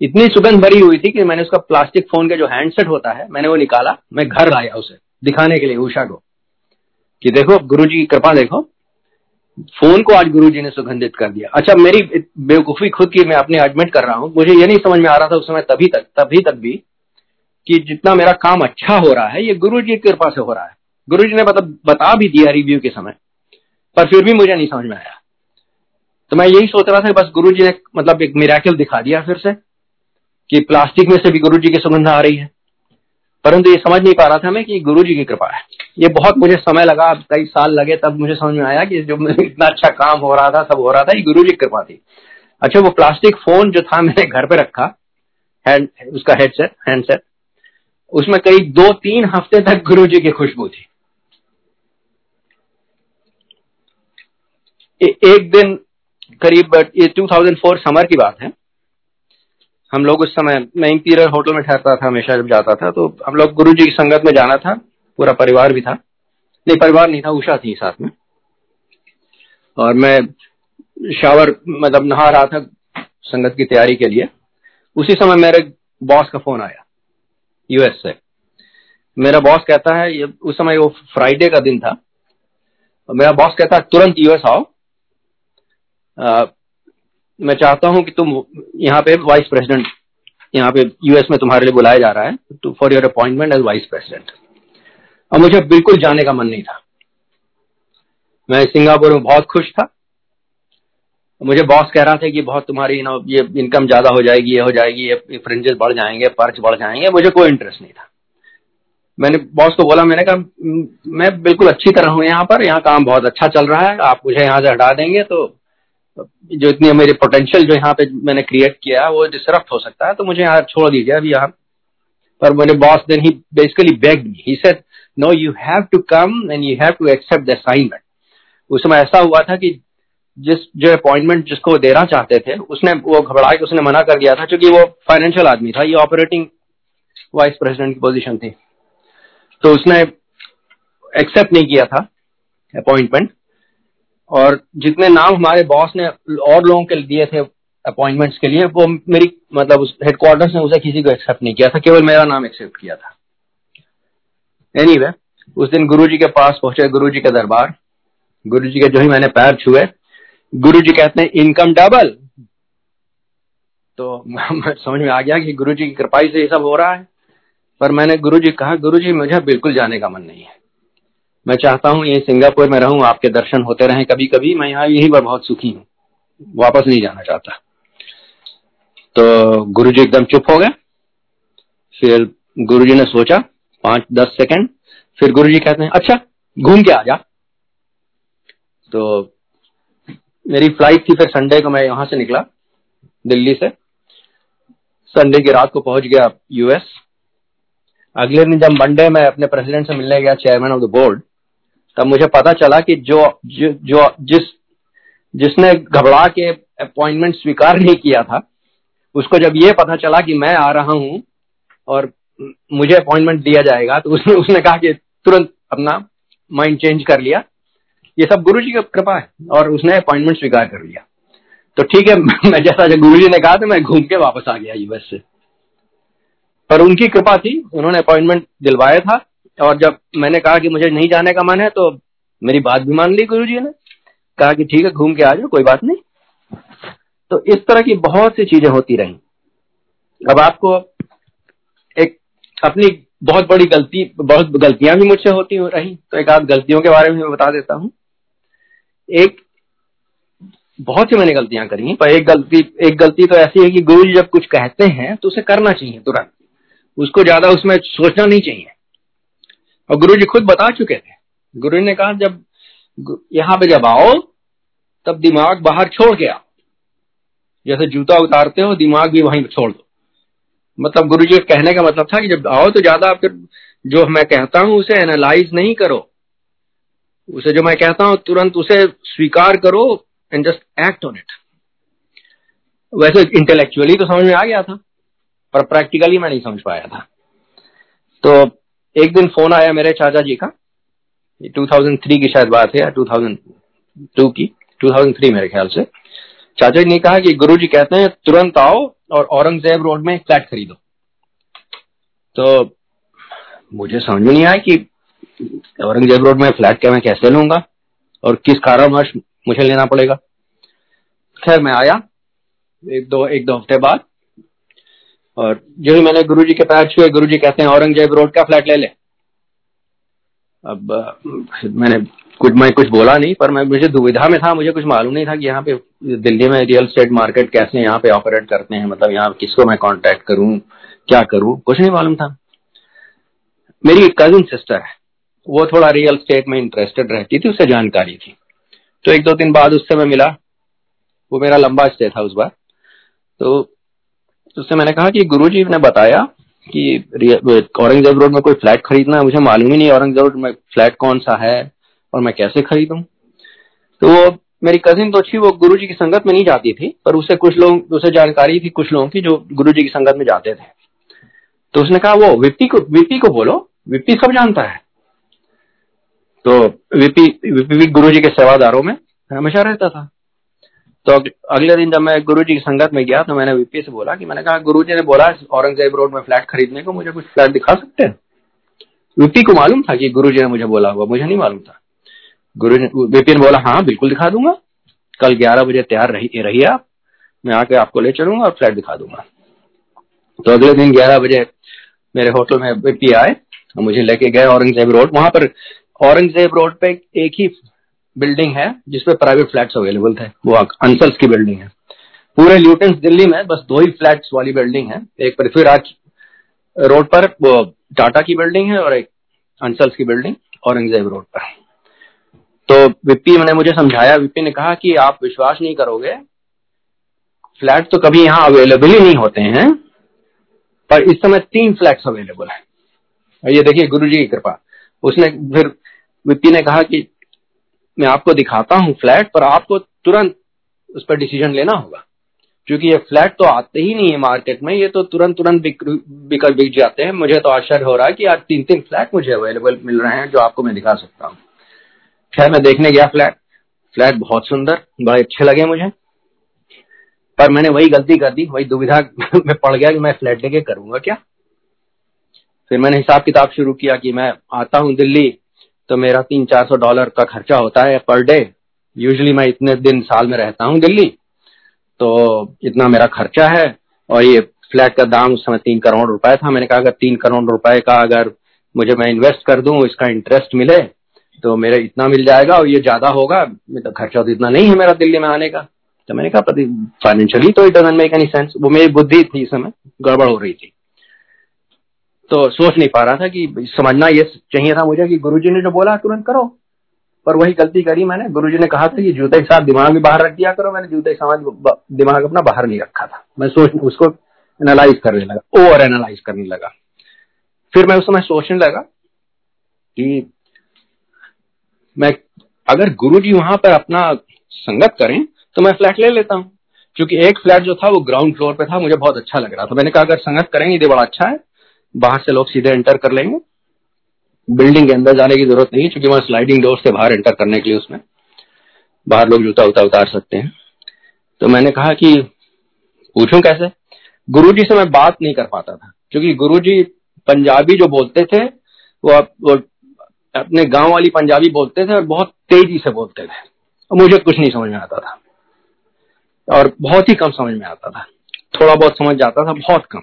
Speaker 1: इतनी सुगंध भरी हुई थी कि मैंने उसका प्लास्टिक फ़ोन का जो हैंडसेट होता है, मैंने वो निकाला, मैं घर लाया उसे, दिखाने के लिए उषा को। कि देखो गुरु जी की कृपा देखो, फ़ोन को आज गुरु जी ने सुगंधित कर दिया। अच्छा मेरी बेवकूफ़ी खुद की मैं अपने एडमिट कर रहा हूँ। मुझे ये नहीं समझ में आ रहा था उस समय, तभी तक तभी तक भी, कि जितना मेरा काम अच्छा हो रहा है, ये गुरु जी की कृपा से हो रहा है। गुरु जी ने मतलब बता भी दिया रिव्यू के समय, पर फिर भी मुझे नहीं समझ में आया। तो मैं यही सोच रहा था बस गुरु जी ने मतलब एक मिराकल दिखा दिया फिर से। कि प्लास्टिक में से भी गुरु जी की सुगंध आ रही है। परंतु ये समझ नहीं पा रहा था मैं कि गुरु जी की कृपा है। ये बहुत मुझे समय लगा कई साल लगे तब मुझे समझ में आया कि जो इतना अच्छा काम हो रहा था सब हो रहा था ये गुरु जी की कृपा थी। अच्छा वो प्लास्टिक फ़ोन जो था मैंने घर पे रखा हैंड उसका हेडसेट हैंडसेट उसमें करीब दो तीन हफ़्ते तक गुरु जी की खुशबू थी। ए, एक दिन करीब ये 2004 समर की बात है। हम लोग उस समय मैं इंपीरियल होटल में ठहरता था, हमेशा जब जाता था तो हम लोग गुरु जी की संगत में जाना था, पूरा परिवार भी था। नहीं, परिवार नहीं था, उषा थी साथ में। और मैं शावर मतलब नहा रहा था संगत की तैयारी के लिए। उसी समय मेरे बॉस का फ़ोन आया, यूएस से। मेरा बॉस कहता है, ये उस समय वो फ्राइडे का दिन था। मेरा बॉस कहता है, तुरंत यूएस आओ। मैं चाहता हूँ कि तुम यहाँ पे वाइस प्रेसिडेंट यहाँ पे यूएस में तुम्हारे लिए बुलाया जा रहा है to for your appointment as vice president और मुझे बिल्कुल जाने का मन नहीं था। मैं सिंगापुर में बहुत खुश था। मुझे बॉस कह रहा था कि बहुत तुम्हारी नो ये इनकम ज़्यादा हो जाएगी, ये हो जाएगी, ये फ्रिंजेस बढ़ जाएँगे पर्च बढ़ जाएँगे, मुझे कोई इंटरेस्ट नहीं था। मैंने बॉस को बोला, मैंने कहा, मैं बिल्कुल अच्छी तरह हूँ यहाँ पर, यहाँ काम बहुत अच्छा चल रहा है, आप मुझे यहाँ से हटा देंगे तो जो इतनी मेरे पोटेंशियल जो यहाँ पे मैंने क्रिएट किया वो डिसरप्ट हो सकता है तो मुझे यहाँ छोड़ दीजिए अभी यहाँ। पर मेरे boss then he basically begged he said no you have to come and you have to accept the assignment उस समय ऐसा हुआ था कि जिस जो अपॉइंटमेंट जिसको वो देना चाहते थे, उसने वो घबरा के उसने मना कर दिया था, क्योंकि वो फाइनेंशियल आदमी था, ये ऑपरेटिंग वाइस प्रेसिडेंट की पोजीशन थी। तो उसने एक्सेप्ट नहीं किया था अपॉइंटमेंट और जितने नाम हमारे बॉस ने और लोगों के दिए थे अपॉइंटमेंट्स के लिए वो मेरी मतलब उस हेडक्वार्टर्स ने उसे किसी को एक्सेप्ट नहीं किया था केवल मेरा नाम एक्सेप्ट किया था। एनी anyway, उस दिन गुरु जी के पास पहुँचे गुरु जी के दरबार। गुरु जी के जो ही मैंने पैर छुए गुरु जी कहते हैं इनकम डबल तो समझ में आ गया कि गुरु जी की कृपाई से ये सब हो रहा है। पर मैंने गुरु जी कहा गुरु जी मुझे बिल्कुल जाने का मन नहीं है। मैं चाहता हूँ ये सिंगापुर में रहूँ, आपके दर्शन होते रहे। कभी कभी मैं यहाँ यही पर बहुत सुखी हूँ। वापस नहीं जाना चाहता। तो गुरु जी एकदम चुप हो गए। फिर गुरु जी ने सोचा, पाँच, दस सेकंड। फिर गुरु जी कहते हैं अच्छा घूम के आ जा। तो मेरी फ़्लाइट थी, फिर संडे को मैं यहाँ से निकला, दिल्ली से। संडे की रात को पहुँच गया यूएस अगले दिन जब मंडे में अपने प्रेसिडेंट से मिलने गया चेयरमैन ऑफ़ द बोर्ड तब मुझे पता चला कि जो जो, जो जिस जिसने घबरा के अपॉइंटमेंट स्वीकार नहीं किया था उसको जब ये पता चला कि मैं आ रहा हूँ और मुझे अपॉइंटमेंट दिया जाएगा तो उसने उसने कहा कि तुरंत अपना माइंड चेंज कर लिया। ये सब गुरु जी की कृपा है और उसने अपॉइंटमेंट स्वीकार कर लिया। तो ठीक है [laughs] मैं जैसा जब गुरु जी ने कहा तो मैं घूम के वापस आ गया यूएस से। पर उनकी कृपा थी उन्होंने अपॉइंटमेंट दिलवाया था और जब मैंने कहा कि मुझे नहीं जाने का मन है तो मेरी बात भी मान ली गुरु जी ने। कहा कि ठीक है, घूम के आ जाओ, कोई बात नहीं। तो इस तरह की बहुत सी चीज़ें होती रही। अब आपको एक अपनी बहुत बड़ी गलती, बहुत गलतियाँ भी मुझसे होती हो रही। तो एक आध गलतियों के बारे में मैं बता देता हूँ। एक, बहुत सी मैंने गलतियाँ करी पर एक गलती एक गलती तो ऐसी है कि गुरु जी जब कुछ कहते हैं तो उसे करना चाहिए तुरंत। उसको ज़्यादा उसमें सोचना नहीं चाहिए। और गुरु जी खुद बता चुके थे। गुरु ने कहा, जब यहाँ पे जब आओ, तब दिमाग बाहर छोड़ के आओ। जैसे जूता उतारते हो, दिमाग भी वहीं छोड़ दो। मतलब गुरु जी कहने का मतलब था कि जब आओ तो ज़्यादा फिर जो मैं कहता हूँ उसे एनालाइज नहीं करो। उसे जो मैं कहता हूँ, तुरंत उसे स्वीकार करो and just act on it वैसे इंटेलेक्चुअली तो समझ में आ गया था, पर प्रैक्टिकली मैं नहीं समझ पाया था। तो एक दिन फ़ोन आया मेरे चाचा जी का। 2003 की शायद बात है या 2002 की 2003 मेरे ख्याल से। चाचा जी ने कहा कि गुरु जी कहते हैं, तुरंत आओ और औरंगज़ेब रोड में फ्लैट खरीदो। तो मुझे समझ नहीं आया कि औरंगज़ेब रोड में फ्लैट क्या मैं कैसे लूँगा और किस कारणवश मुझे लेना पड़ेगा। खैर, मैं आया एक दो एक दो हफ़्ते बाद। और जो ही मैंने गुरु जी के पैर छुए गुरु जी कहते हैं, औरंगज़ेब रोड का फ्लैट ले ले। अब मैंने कुछ, मैं कुछ बोला नहीं, पर मैं, मुझे दुविधा में था, मुझे कुछ मालूम नहीं था कि यहाँ पे दिल्ली में रियल स्टेट मार्केट कैसे यहाँ पे ऑपरेट करते हैं मतलब यहाँ किसको मैं कांटेक्ट करूँ, क्या करूँ, कुछ नहीं मालूम था। मेरी एक कजिन सिस्टर है, वो थोड़ा रियल स्टेट में इंटरेस्टेड रहती थी उसे जानकारी थी। तो एक दो दिन बाद उससे मैं मिला, वो मेरा लंबा स्टे था उस बार। तो उससे मैंने कहा कि गुरुजी ने बताया कि औरंगज़ेब रोड में कोई फ्लैट खरीदना है, मुझे मालूम ही नहीं औरंगज़ेब रोड में फ्लैट कौन सा है और मैं कैसे खरीदूं। तो वो मेरी कजिन तो अच्छी, वो गुरु जी की संगत में नहीं जाती थी, पर उसे कुछ लोग उसे जानकारी थी कुछ लोगों की जो गुरु जी की संगत में जाते थे। तो उसने कहा, वो विपी को विपी को बोलो। विप्पी सब जानता है। तो विपी विपी गुरु जी के सेवादारों में हमेशा रहता था। तो अगले दिन जब मैं गुरु जी की संगत में गया तो मैंने वीपी से बोला कि मैंने कहा गुरु जी ने बोला, औरंगज़ेब रोड में फ्लैट खरीदने को मुझे कुछ फ्लैट दिखा सकते हैं? वीपी को मालूम था कि गुरु जी ने मुझे बोला हुआ, मुझे नहीं मालूम था। गुरु वीपी ने बोला हाँ बिल्कुल दिखा दूँगा। कल ग्यारह बजे तैयार रही, रहिए आप, मैं आके आपको ले चलूँगा और फ्लैट दिखा दूँगा। तो अगले दिन ग्यारह बजे मेरे होटल में वीपी आए मुझे लेके गए औरंगज़ेब रोड। वहाँ पर औरंगज़ेब रोड पे एक ही बिल्डिंग है जिसपे प्राइवेट फ्लैट्स अवेलेबल थे। वो अंसल्स की बिल्डिंग है। पूरे ल्यूटेंस दिल्ली में बस दो ही फ्लैट्स वाली बिल्डिंग है। एक पृथ्वीराज रोड पर, वो टाटा की बिल्डिंग है और एक अंसल्स की बिल्डिंग औरंगज़ेब रोड पर। तो विप्पी ने मुझे समझाया। विप्पी ने कहा कि आप विश्वास नहीं करोगे। फ्लैट तो कभी यहाँ अवेलेबल ही नहीं होते हैं, पर इस समय तीन फ्लैट्स अवेलेबल है। ये देखिए गुरु जी की कृपा। उसने फिर विप्पी ने कहा कि मैं आपको दिखाता हूँ फ्लैट, पर आपको तुरंत उस पर डिसीज़न लेना होगा। क्योंकि ये फ्लैट तो आते ही नहीं है मार्केट में, ये तो तुरंत तुरंत बिक बिक जाते हैं। मुझे तो आश्चर्य हो रहा है कि आज तीन तीन फ्लैट मुझे अवेलेबल मिल रहे हैं, जो आपको मैं दिखा सकता हूँ। खैर, मैं देखने गया फ्लैट। फ्लैट बहुत सुंदर, बड़े अच्छे लगे मुझे। पर मैंने वही गलती कर दी, वही दुविधा [laughs] में पड़ गया कि मैं फ्लैट लेके करूँगा क्या? फिर मैंने हिसाब किताब शुरू किया कि मैं आता हूँ दिल्ली तो मेरा तीन चार सौ डॉलर का खर्चा होता है पर डे। यूजली मैं इतने दिन साल में रहता हूँ दिल्ली। तो इतना मेरा खर्चा है और ये फ्लैट का दाम उस समय तीन करोड़ रुपए था। मैंने कहा, अगर तीन करोड़ रुपए का अगर मुझे मैं इन्वेस्ट कर दूँ, इसका इंटरेस्ट मिले तो मेरे इतना मिल जाएगा और ये ज़्यादा होगा। तो खर्चा तो इतना नहीं है मेरा दिल्ली में आने का। तो मैंने कहा फाइनेंशियली तो इट मेक एनी सेंस वो मेरी बुद्धि थी इस समय, गड़बड़ हो रही थी। तो सोच नहीं पा रहा था कि समझना ये चाहिए था मुझे कि गुरुजी ने जो बोला, तुरंत करो। पर वही गलती करी मैंने। गुरुजी ने कहा था कि जूते के साथ दिमाग भी बाहर रख दिया करो। मैंने जूते के साथ दिमाग अपना बाहर नहीं रखा था। मैं सोच, उसको एनालाइज करने लगा ओवर एनालाइज करने लगा। फिर मैं उस समय सोचने लगा कि मैं, अगर गुरु जी वहाँ पर अपना संगत करें तो मैं फ्लैट ले लेता हूँ। क्योंकि एक फ्लैट जो था, वो ग्राउंड फ्लोर पे था, मुझे बहुत अच्छा लग रहा था। मैंने कहा, अगर संगत करेंगे तो बड़ा अच्छा है। बाहर से लोग सीधे एंटर कर लेंगे। बिल्डिंग के अंदर जाने की ज़रूरत नहीं क्योंकि वहाँ स्लाइडिंग डोर से बाहर एंटर करने के लिए उसमें बाहर लोग जूता उता उतार सकते हैं। तो मैंने कहा कि पूछूँ कैसे? गुरुजी से मैं बात नहीं कर पाता था क्योंकि गुरुजी पंजाबी जो बोलते थे वो, वो अपने गाँव वाली पंजाबी बोलते थे और बहुत तेज़ी से बोलते थे। और मुझे कुछ नहीं समझ में आता था। और बहुत ही कम समझ में आता था। थोड़ा बहुत समझ जाता था बहुत कम।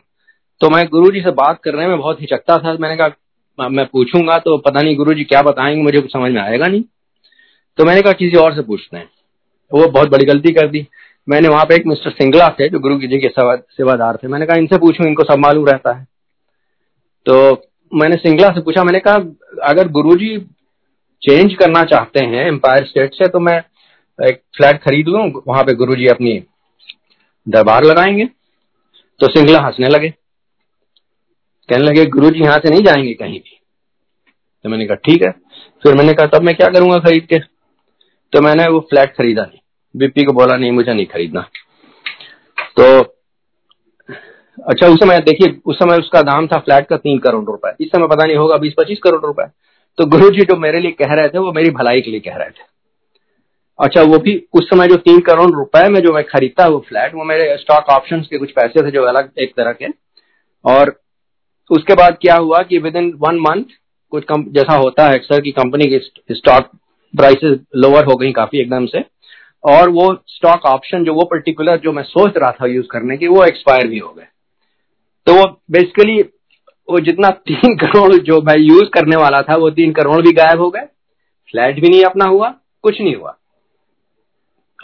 Speaker 1: तो मैं गुरु जी से बात करने में बहुत हिचकता था। मैंने कहा मैं पूछूँगा तो पता नहीं गुरु जी क्या बताएँगे, मुझे कुछ समझ में आएगा नहीं। तो मैंने कहा, किसी और से पूछते हैं। वो बहुत बड़ी गलती कर दी। मैंने वहाँ पे एक मिस्टर सिंगला थे, जो गुरु जी के सेवादार थे। मैंने कहा, इनसे पूछूँ, इनको सब मालूम रहता है। तो मैंने सिंगला से पूछा, मैंने कहा, अगर गुरु जी चेंज करना चाहते हैं एम्पायर स्टेट से तो मैं एक फ्लैट खरीद लू, वहाँ पे गुरु जी अपनी दरबार लगाएँगे। तो सिंगला हंसने लगे। कहने लगे गुरु जी यहाँ से नहीं जाएँगे कहीं भी। तो मैंने कहा, ठीक है। फिर मैंने कहा, तब मैं क्या करूँगा खरीद के? तो मैंने वो फ्लैट खरीदा नहीं। बीपी को बोला, नहीं, मुझे नहीं खरीदना। तो अच्छा उस समय देखिए, उस समय उसका दाम था फ्लैट का तीन करोड़ रुपए। इस समय पता नहीं होगा बीस पच्चीस करोड़ रुपए। तो गुरु जी जो मेरे लिए कह रहे थे, वो मेरी भलाई के लिए कह रहे थे। अच्छा वो भी उस समय जो तीन करोड़ रुपए में जो मैं खरीदता वो फ्लैट, वो मेरे स्टॉक ऑप्शन के कुछ पैसे थे जो अलग एक तरह के। और उसके बाद क्या हुआ कि विद इन वन मंथ कुछ कम, जैसा होता है अक्सर की कंपनी की स्टॉक प्राइसेस लोअर हो गई काफ़ी एकदम से और वो स्टॉक ऑप्शन जो वो पर्टिकुलर जो मैं सोच रहा था यूज़ करने की वो एक्सपायर भी हो गए। तो वो बेसिकली वो जितना [laughs] तीन करोड़ जो मैं यूज़ करने वाला था वो तीन करोड़ भी गायब हो गए। फ्लैट भी नहीं अपना हुआ कुछ नहीं हुआ।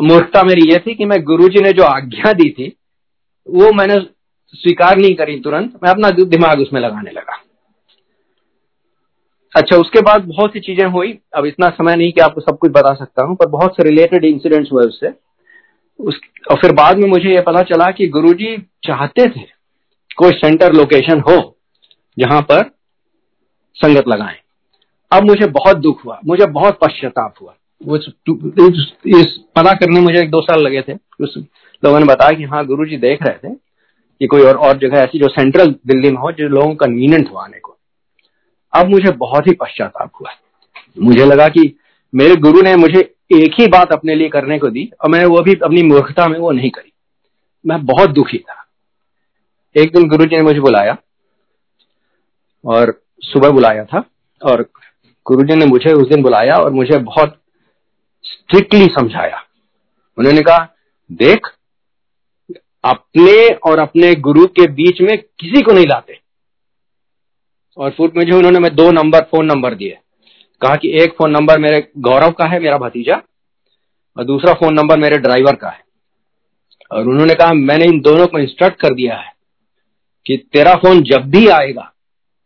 Speaker 1: मूर्खता मेरी ये थी कि मैं गुरुजी ने जो आज्ञा दी थी वो मैंने स्वीकार नहीं करी तुरंत, मैं अपना दिमाग उसमें लगाने लगा। अच्छा उसके बाद बहुत सी चीज़ें हुई। अब इतना समय नहीं कि आपको सब कुछ बता सकता हूँ, पर बहुत से रिलेटेड इंसिडेंट्स हुए उससे। उस, और फिर बाद में मुझे यह पता चला कि गुरुजी चाहते थे कोई सेंटर लोकेशन हो, जहाँ पर संगत लगाएँ। अब मुझे बहुत दुख हुआ, मुझे बहुत पश्चाताप हुआ। इस पता करने मुझे एक दो साल लगे थे। उस लोगों ने बताया कि हाँ गुरु जी देख रहे थे। कि कोई और और जगह ऐसी जो सेंट्रल दिल्ली में हो, जो लोगों का कन्वीनियंट हो आने को। अब मुझे बहुत ही पश्चाताप हुआ। मुझे लगा कि मेरे गुरु ने मुझे एक ही बात अपने लिए करने को दी, और मैंने वो भी अपनी मूर्खता में वो नहीं करी। मैं बहुत दुखी था। एक दिन गुरु जी ने मुझे बुलाया, और सुबह बुलाया था, और गुरु जी ने मुझे उस दिन बुलाया, और मुझे बहुत स्ट्रिक्टली समझाया। उन्होंने कहा, देख अपने और अपने गुरु के बीच में किसी को नहीं लाते। और फिर मुझे उन्होंने मैं दो नंबर, फ़ोन नंबर दिए। कहा कि एक फ़ोन नंबर मेरे गौरव का है, मेरा भतीजा, और दूसरा फ़ोन नंबर मेरे ड्राइवर का है। और उन्होंने कहा, मैंने इन दोनों को इंस्ट्रक्ट कर दिया है कि तेरा फ़ोन जब भी आएगा,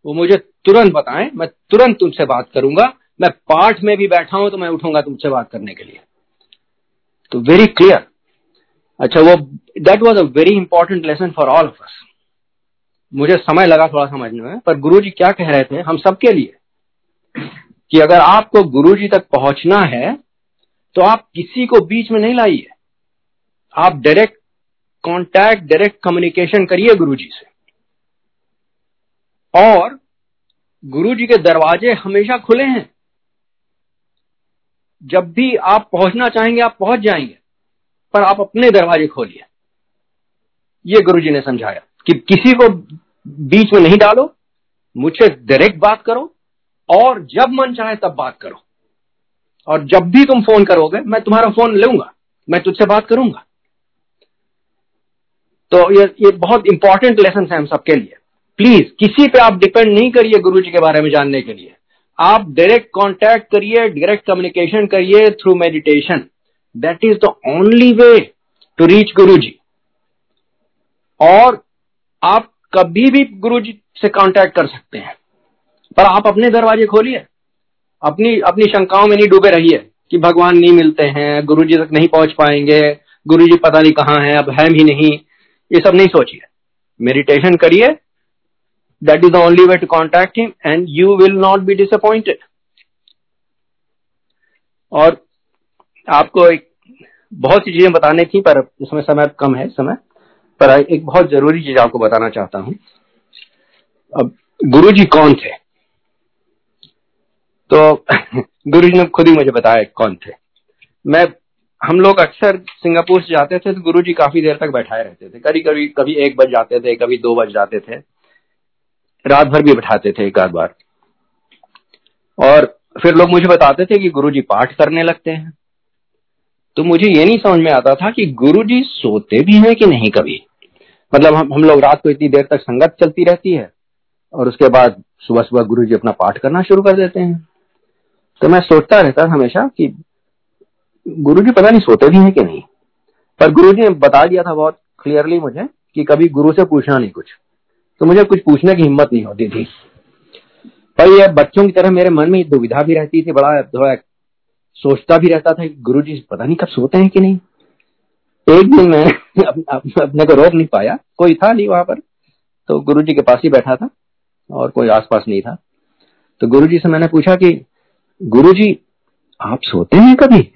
Speaker 1: वो मुझे तुरंत बताएँ, मैं तुरंत तुमसे बात करूँगा, मैं पाठ में भी बैठा हूँ तो मैं उठूँगा तुमसे बात करने के लिए। तो वेरी क्लियर अच्छा वो that was a very important lesson for all of us मुझे समय लगा थोड़ा समझने में, पर गुरु जी क्या कह रहे थे हम सबके लिए? कि अगर आपको गुरु जी तक पहुँचना है तो आप किसी को बीच में नहीं लाइए। आप डायरेक्ट कांटेक्ट डायरेक्ट कम्युनिकेशन करिए गुरु जी से। और गुरु जी के दरवाजे हमेशा खुले हैं। जब भी आप पहुँचना चाहेंगे, आप पहुँच जाएँगे, पर आप अपने दरवाजे खोलिए। ये गुरुजी ने समझाया कि किसी को बीच में नहीं डालो, मुझसे डायरेक्ट बात करो और जब मन चाहे तब बात करो। और जब भी तुम फ़ोन करोगे, मैं तुम्हारा फ़ोन लूँगा, मैं तुझसे बात करूँगा। तो ये ये बहुत इंपॉर्टेंट लेसन है हम सबके लिए। प्लीज़ किसी पे आप डिपेंड नहीं करिए गुरु जी के बारे में जानने के लिए। आप डायरेक्ट कांटेक्ट करिए डायरेक्ट कम्युनिकेशन करिए through meditation that is the only way to reach Guru ji और आप कभी भी गुरु जी से कांटेक्ट कर सकते हैं। पर आप अपने दरवाजे खोलिए। अपनी अपनी शंकाओं में नहीं डूबे रहिए कि भगवान नहीं मिलते हैं गुरु जी तक नहीं पहुँच पाएँगे गुरु जी पता नहीं कहाँ है, अब है भी नहीं। ये सब नहीं सोचिए। मेडिटेशन करिए। That is the only way to contact him and you will not be disappointed और आपको एक बहुत सी चीज़ें बताने थी, पर उसमें समय कम है, समय। पर एक बहुत ज़रूरी चीज़ आपको बताना चाहता हूँ। अब गुरु जी कौन थे? तो [laughs] गुरु जी ने खुद ही मुझे बताया कौन थे। मैं, हम लोग अक्सर सिंगापुर से जाते थे तो गुरु जी काफ़ी देर तक बैठाए रहते थे। कभी कभी कभी एक बज जाते थे, कभी दो बज जाते थे। रात भर भी बैठाते थे एक आध बार। और फिर लोग मुझे बताते थे कि गुरु जी पाठ करने लगते हैं। तो मुझे ये नहीं समझ में आता था कि गुरु जी सोते भी हैं कि नहीं कभी? मतलब हम हम लोग रात को इतनी देर तक संगत चलती रहती है और उसके बाद सुबह सुबह गुरु जी अपना पाठ करना शुरू कर देते हैं। तो मैं सोचता रहता हमेशा कि गुरु जी पता नहीं सोते भी हैं कि नहीं। पर गुरु जी ने बता दिया था बहुत क्लियरली मुझे कि कभी गुरु से पूछना नहीं कुछ। तो मुझे कुछ पूछने की हिम्मत नहीं होती थी। पर यह बच्चों की तरह मेरे मन में दुविधा भी रहती थी, बड़ा, थोड़ा सोचता भी रहता था गुरु जी पता नहीं कब सोते हैं कि नहीं। एक दिन मैं अपने को रोक नहीं पाया। कोई था नहीं वहाँ पर। तो गुरु जी के पास ही बैठा था और कोई आसपास नहीं था। तो गुरु जी से मैंने पूछा कि गुरु जी आप सोते हैं कभी?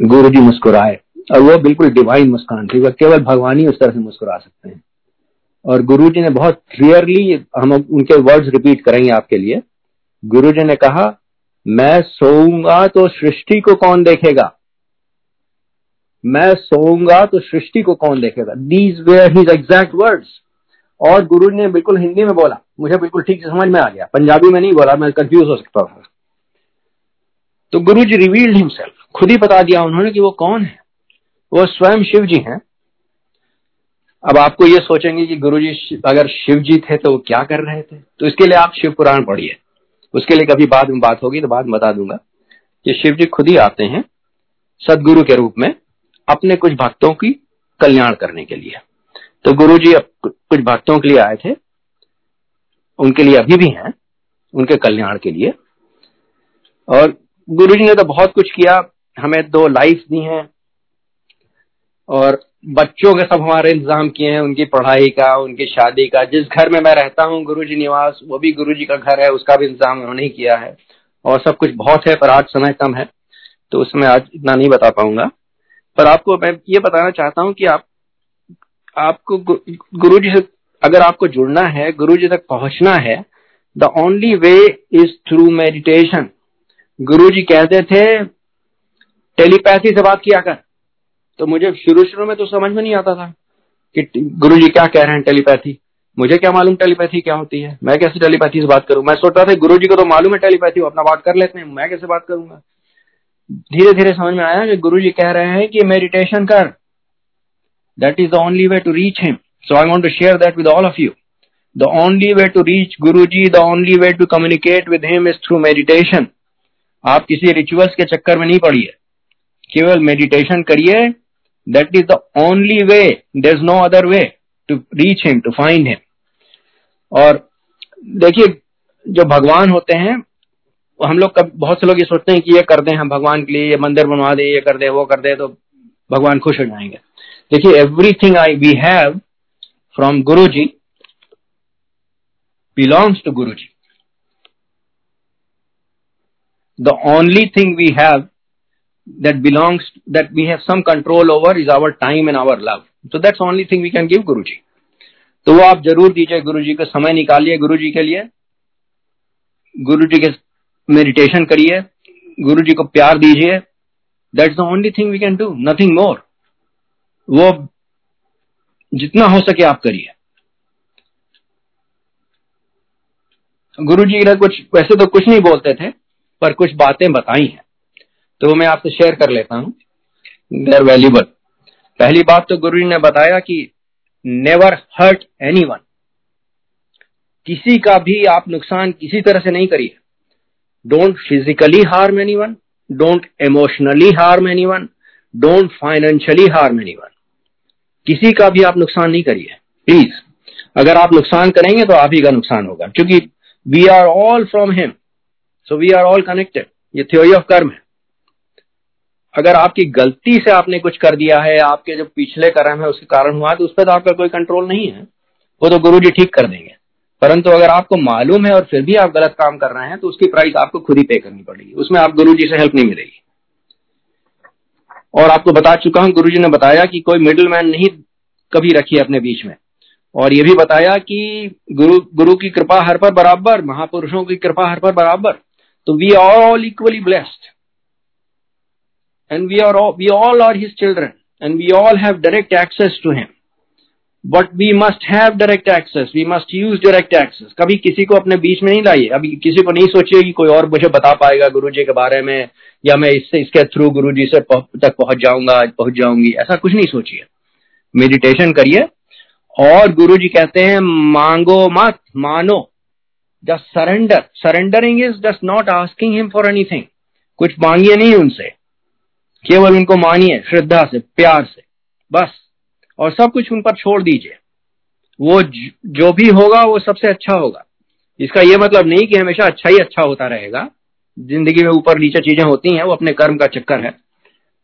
Speaker 1: गुरु जी मुस्कुराए और वो बिल्कुल डिवाइन मुस्कान थी। वह केवल भगवान ही उस तरह से मुस्कुरा सकते हैं। और गुरु जी ने बहुत क्लियरली हम उनके वर्ड्स रिपीट करेंगे आपके लिए। गुरु जी ने कहा, मैं सोऊँगा तो सृष्टि को कौन देखेगा? मैं सोऊँगा तो सृष्टि को कौन देखेगा? These were his exact words और गुरु ने बिल्कुल हिंदी में बोला। मुझे बिल्कुल ठीक से समझ में आ गया। पंजाबी में नहीं बोला, मैं कंफ्यूज हो सकता था। तो गुरु जी रिवील्ड हिमसेल्फ खुद ही बता दिया उन्होंने कि वो कौन है? वो स्वयं शिव जी हैं। अब आपको ये सोचेंगे कि गुरु जी अगर शिव जी थे तो वो क्या कर रहे थे? तो इसके लिए आप शिव पुराण पढ़िए। उसके लिए कभी बाद में बात होगी तो बाद में बता दूँगा कि शिव जी खुद ही आते हैं सदगुरु के रूप में। अपने कुछ भक्तों की कल्याण करने के लिए। तो गुरु जी कुछ भक्तों के लिए आए थे। उनके लिए अभी भी हैं, उनके कल्याण के लिए। और गुरु जी ने तो बहुत कुछ किया, हमें दो लाइफ दी हैं। और बच्चों के सब हमारे इंतज़ाम किए हैं, उनकी पढ़ाई का, उनकी शादी का। जिस घर में मैं रहता हूँ गुरु जी निवास, वो भी गुरु जी का घर है, उसका भी इंतज़ाम उन्होंने किया है। और सब कुछ बहुत है, पर आज समय कम है तो उसमें आज इतना नहीं बता पाऊँगा। पर आपको मैं ये बताना चाहता हूँ कि आप, आपको गुरु जी से अगर आपको जुड़ना है, गुरु जी तक पहुँचना है the only way is through meditation Guru ji कहते थे टेलीपैथी से बात किया कर। तो मुझे शुरू शुरू में तो समझ में नहीं आता था कि गुरु जी क्या कह रहे हैं टेलीपैथी मुझे क्या मालूम टेलीपैथी क्या होती है? मैं कैसे टेलीपैथी से बात करूँ? मैं सोच रहा था गुरु जी को तो मालूम है टेलीपैथी वो अपना बात कर लेते हैं, मैं कैसे बात करूँगा? धीरे धीरे समझ में आया कि गुरु जी कह रहे हैं कि मेडिटेशन कर। That is the only way to reach him so I want to share that with all of you the only way to reach Guru ji the only way to communicate with him is through meditation आप किसी rituals के चक्कर में नहीं पड़िए। केवल meditation करिए। That is the only way there is no other way to reach him to find him और देखिए जो भगवान होते हैं हम लोग बहुत से लोग ये सोचते हैं कि ये कर दें, हम भगवान के लिए ये मंदिर बनवा दे, ये कर दे, वो कर दे तो भगवान खुश हो जाएँगे। देखिए everything I we have from Guru ji belongs to Guru ji the only thing we have that belongs, that we have some control over is our time and our love so that's only thing we can give guru ji तो वो आप ज़रूर दीजिए गुरु जी का, समय निकालिए गुरु जी के लिए। गुरु जी के मेडिटेशन करिए गुरु जी को प्यार दीजिए। That's the only thing we can do nothing more वो जितना हो सके आप करिए। गुरु जी ने कुछ, वैसे तो कुछ नहीं बोलते थे, पर कुछ बातें बताई हैं। तो मैं आपसे शेयर कर लेता हूँ। दे आर वैल्यूबल पहली बात तो गुरु जी ने बताया कि नेवर हर्ट एनी किसी का भी आप नुकसान किसी तरह से नहीं करिए। Don't physically harm anyone don't emotionally harm anyone don't financially harm anyone किसी का भी आप नुकसान नहीं करिए। प्लीज़ अगर आप नुकसान करेंगे तो आप ही का नुकसान होगा, क्योंकि we are all from him so we are all connected ये थ्योरी ऑफ़ कर्म है। अगर आपकी गलती से आपने कुछ कर दिया है, आपके जो पिछले कर्म है, उसके कारण हुआ तो उस पर तो आपका कोई कंट्रोल नहीं है। वो तो गुरु जी ठीक कर देंगे। परंतु अगर आपको मालूम है और फिर भी आप गलत काम कर रहे हैं तो उसकी प्राइस आपको खुद ही पे करनी पड़ेगी। उसमें आप गुरु जी से हेल्प नहीं मिलेगी। और आपको बता चुका हूँ गुरु जी ने बताया कि कोई मिडिल मैन नहीं कभी रखी अपने बीच में। और ये भी बताया कि गुरु गुरु की कृपा हर पर बराबर महापुरुषों की कृपा हर पर बराबर। तो we are all equally blessed and we are all, we all are his children and we all have direct access to him we must have direct access we must use direct access कभी किसी को अपने बीच में नहीं लाइए। अभी किसी को नहीं सोचिए कि कोई और मुझे बता पाएगा गुरु जी के बारे में, या मैं इससे, इसके थ्रू गुरु जी से तक पहुँच जाऊँगा, पहुँच जाऊँगी। ऐसा कुछ नहीं सोचिए। मेडिटेशन करिए। और गुरु जी कहते हैं, मांगो मत, मानो। Just surrender surrendering is just not asking him for anything कुछ मांगिए नहीं उनसे। केवल उनको मानिए, श्रद्धा से, प्यार से। बस। और सब कुछ उन पर छोड़ दीजिए। वो जो भी होगा, वो सबसे अच्छा होगा। इसका ये मतलब नहीं कि हमेशा अच्छा ही अच्छा होता रहेगा। ज़िंदगी में ऊपर नीचे चीज़ें होती हैं, वो अपने कर्म का चक्कर है।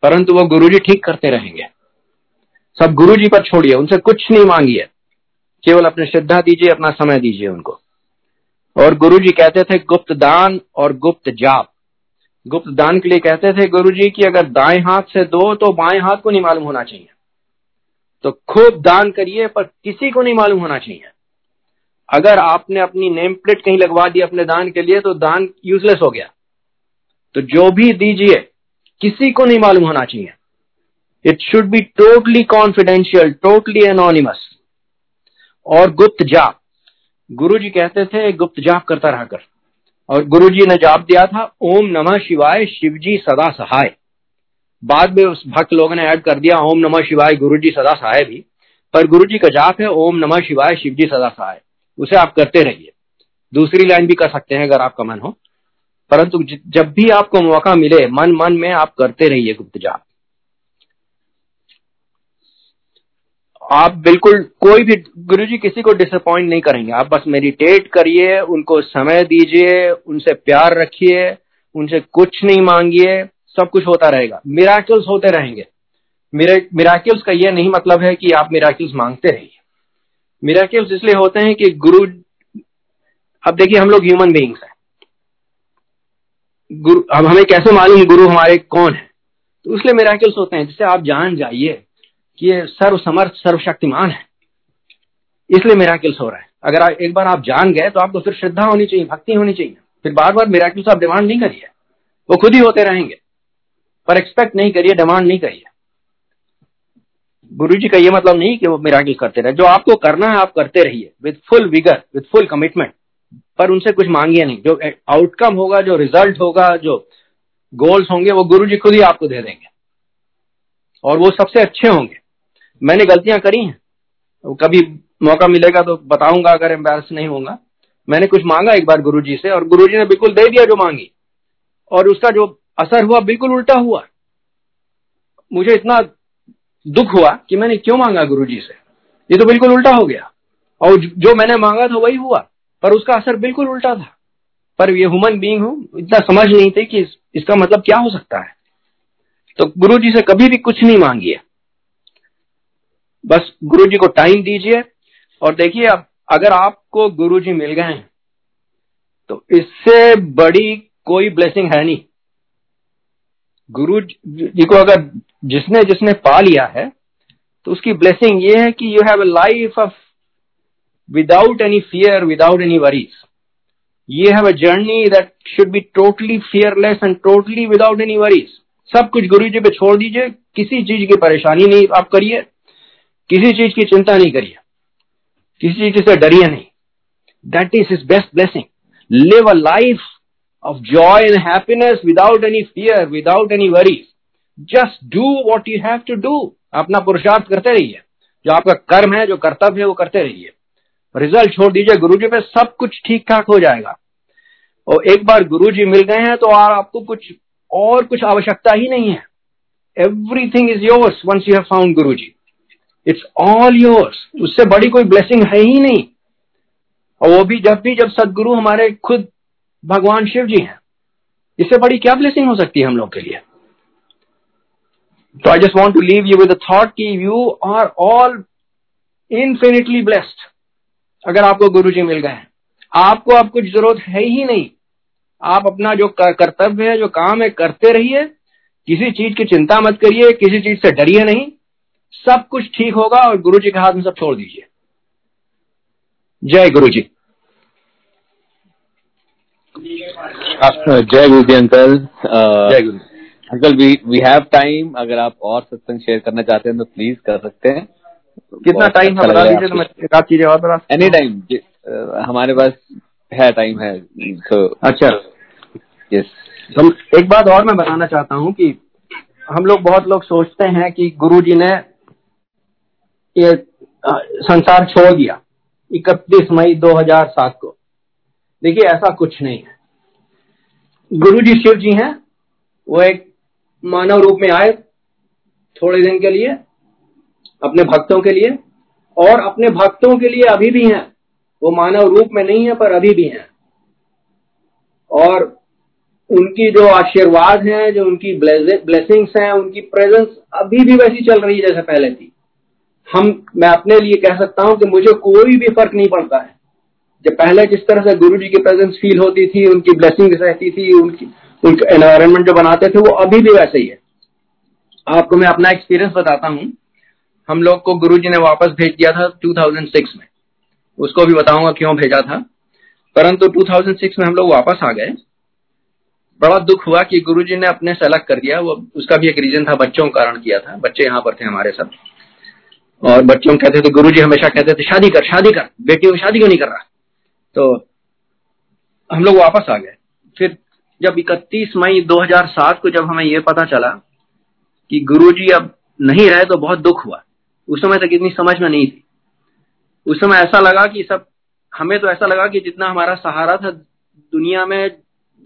Speaker 1: परंतु वो गुरु जी ठीक करते रहेंगे। सब गुरु जी पर छोड़िए, उनसे कुछ नहीं मांगिए। केवल अपने श्रद्धा दीजिए, अपना समय दीजिए उनको। और गुरु जी कहते थे, गुप्त दान और गुप्त जाप। गुप्त दान के लिए कहते थे गुरु जी की अगर दाएँ हाथ से दो तो बाएँ हाथ को नहीं मालूम होना चाहिए। तो खूब दान करिए, पर किसी को नहीं मालूम होना चाहिए। अगर आपने अपनी नेम प्लेट कहीं लगवा दी अपने दान के लिए तो दान यूजलेस हो गया। तो जो भी दीजिए, किसी को नहीं मालूम होना चाहिए। It should be totally confidential totally anonymous और गुप्त जाप। गुरु जी कहते थे, गुप्त जाप करता रहा कर और गुरु जी ने जाप दिया था, ओम नमः शिवाय शिव जी सदा सहाय। बाद में उस भक्त लोगों ने ऐड कर दिया, ओम नमः शिवाय गुरु जी सदा सहाय भी। पर गुरु जी का जाप है, ओम नमः शिवाय शिव जी सदा सहाय। उसे आप करते रहिए। दूसरी लाइन भी कर सकते हैं अगर आपका मन हो। परंतु जब भी आपको मौका मिले, मन मन में आप करते रहिए गुप्त जाप। आप बिल्कुल कोई भी गुरु जी किसी को डिसअपॉइंट नहीं करेंगे। आप बस मेडिटेट करिए, उनको समय दीजिए, उनसे प्यार रखिए, उनसे कुछ नहीं मांगिए। सब कुछ होता रहेगा। मिराकल्स होते रहेंगे। मिराकल्स का यह नहीं मतलब है कि आप मिराकल्स मांगते रहिए। मिराकल्स इसलिए होते हैं कि गुरु, अब देखिए हम लोग ह्यूमन बींग्स हैं। गुरु, अब हमें कैसे मालूम गुरु हमारे कौन है? तो इसलिए मिराकल्स होते हैं। जिससे आप जान जाइए कि ये सर्व समर्थ सर्वशक्तिमान है। इसलिए मिराकल्स हो रहा है। अगर एक बार आप जान गए तो आपको फिर श्रद्धा होनी चाहिए, भक्ति होनी चाहिए। फिर बार बार मिराकल्स आप डिमांड नहीं करिए। वो खुद ही होते रहेंगे। पर एक्सपेक्ट नहीं करिए डिमांड नहीं करिए। गुरु जी का ये मतलब नहीं कि वो मिराकल करते रहे। जो आपको करना है, आप करते रहिए। With full vigour with full commitment पर उनसे कुछ मांगिए नहीं। जो आउटकम होगा, जो रिज़ल्ट होगा, जो गोल्स होंगे, वो गुरु जी खुद ही आपको दे देंगे। और वो सबसे अच्छे होंगे। मैंने गलतियाँ करी हैं। कभी मौका मिलेगा तो बताऊँगा, अगर एम्बेरस नहीं होगा मैंने कुछ मांगा एक बार गुरुजी से, और गुरुजी ने बिल्कुल दे दिया जो मांगी। और उसका जो असर हुआ, बिल्कुल उल्टा हुआ। मुझे इतना दुख हुआ कि मैंने क्यों मांगा गुरुजी से? ये तो बिल्कुल उल्टा हो गया। और जो मैंने मांगा था वही हुआ, पर उसका असर बिल्कुल उल्टा था। पर ये ह्यूमन बीइंग हूँ, इतना समझ नहीं थे कि इसका मतलब क्या हो सकता है। तो गुरु जी से कभी भी कुछ नहीं मांगिए। बस गुरु जी को टाइम दीजिए। और देखिए, अब अगर आपको गुरु जी मिल गए तो इससे बड़ी कोई ब्लेसिंग है नहीं। गुरु जी को अगर जिसने जिसने पा लिया है तो उसकी ब्लेसिंग ये है कि you have a life of without any fear without any worries ये have a journey that should be totally fearless and totally without any worries सब कुछ गुरु जी पे छोड़ दीजिए, किसी चीज़ की परेशानी नहीं आप करिए, किसी चीज़ की चिंता नहीं करिए, किसी चीज़ से डरिए नहीं। That is his best blessing live a life of joy and happiness without any fear without any worry just do what you have to do अपना पुरुषार्थ करते रहिए। जो आपका कर्म है, जो कर्तव्य है, वो करते रहिए। रिज़ल्ट छोड़ दीजिए गुरु जी पे सब कुछ ठीक ठाक हो जाएगा। और एक बार गुरु जी मिल गए हैं तो आपको कुछ और कुछ आवश्यकता ही नहीं है। Everything is yours once you have found Guru ji it's all yours उससे बड़ी कोई ब्लेसिंग है ही नहीं। और वो भी जब भी, जब सदगुरु हमारे खुद भगवान शिव जी हैं। इससे बड़ी क्या ब्लेसिंग हो सकती है हम लोग के लिए? तो I just want to leave you with thought कि you are all infinitely blessed अगर आपको गुरु जी मिल गए। आपको अब कुछ ज़रूरत है ही नहीं। आप अपना जो कर्तव्य है, जो काम है, करते रहिए। किसी चीज़ की चिंता मत करिए, किसी चीज़ से डरिए नहीं। सब कुछ ठीक होगा और गुरु जी के हाथ में सब छोड़ दीजिए। जय गुरु जी।
Speaker 2: जय गुरु जी अंकल जय Guru uncle we we have time अगर आप और सत्संग शेयर करना चाहते हैं तो प्लीज़ कर सकते हैं।
Speaker 1: कितना टाइम है? बता दीजिए तो मैं एक चीज़ें और बता
Speaker 2: एनी टाइम हमारे पास है टाइम है तो
Speaker 1: अच्छा। यस तो एक बात और मैं बताना चाहता हूँ कि हम लोग बहुत लोग सोचते हैं कि गुरु जी ने ये संसार छोड़ दिया इकतीस मई 2007 को। देखिए ऐसा कुछ नहीं है। गुरु जी शिव जी हैं, वो एक मानव रूप में आए थोड़े दिन के लिए, अपने भक्तों के लिए, और अपने भक्तों के लिए अभी भी हैं। वो मानव रूप में नहीं है, पर अभी भी हैं। और उनकी जो आशीर्वाद है, जो उनकी ब्लेसिंग्स हैं, उनकी प्रेजेंस अभी भी वैसी चल रही है जैसे पहले थी। हम, मैं अपने लिए कह सकता हूँ कि मुझे कोई भी फ़र्क नहीं पड़ता है। जब पहले जिस तरह से गुरु जी की प्रेजेंस फील होती थी, उनकी ब्लेसिंग रहती थी, उनकी, उनका एनवायरमेंट जो बनाते थे, वो अभी भी वैसे ही है। आपको मैं अपना एक्सपीरियंस बताता हूँ। हम लोग को गुरु जी ने वापस भेज दिया था 2006 में। उसको भी बताऊँगा क्यों भेजा था। परंतु 2006 में हम लोग वापस आ गए। बड़ा दुख हुआ कि गुरुजी ने अपने से अलग कर दिया। वो, उसका भी एक रीजन था, बच्चों का कारण किया था। बच्चे यहाँ पर थे हमारे सब। और बच्चों कहते थे गुरुजी हमेशा कहते थे, शादी कर शादी कर। बेटी को शादी क्यों नहीं कर रहा? तो हम लोग वापस आ गए। फिर जब 31 मई 2007 को जब हमें ये पता चला कि गुरुजी अब नहीं रहे तो बहुत दुख हुआ। उस समय तक इतनी समझ में नहीं थी। उस समय ऐसा लगा कि सब, हमें तो ऐसा लगा कि जितना हमारा सहारा था दुनिया में,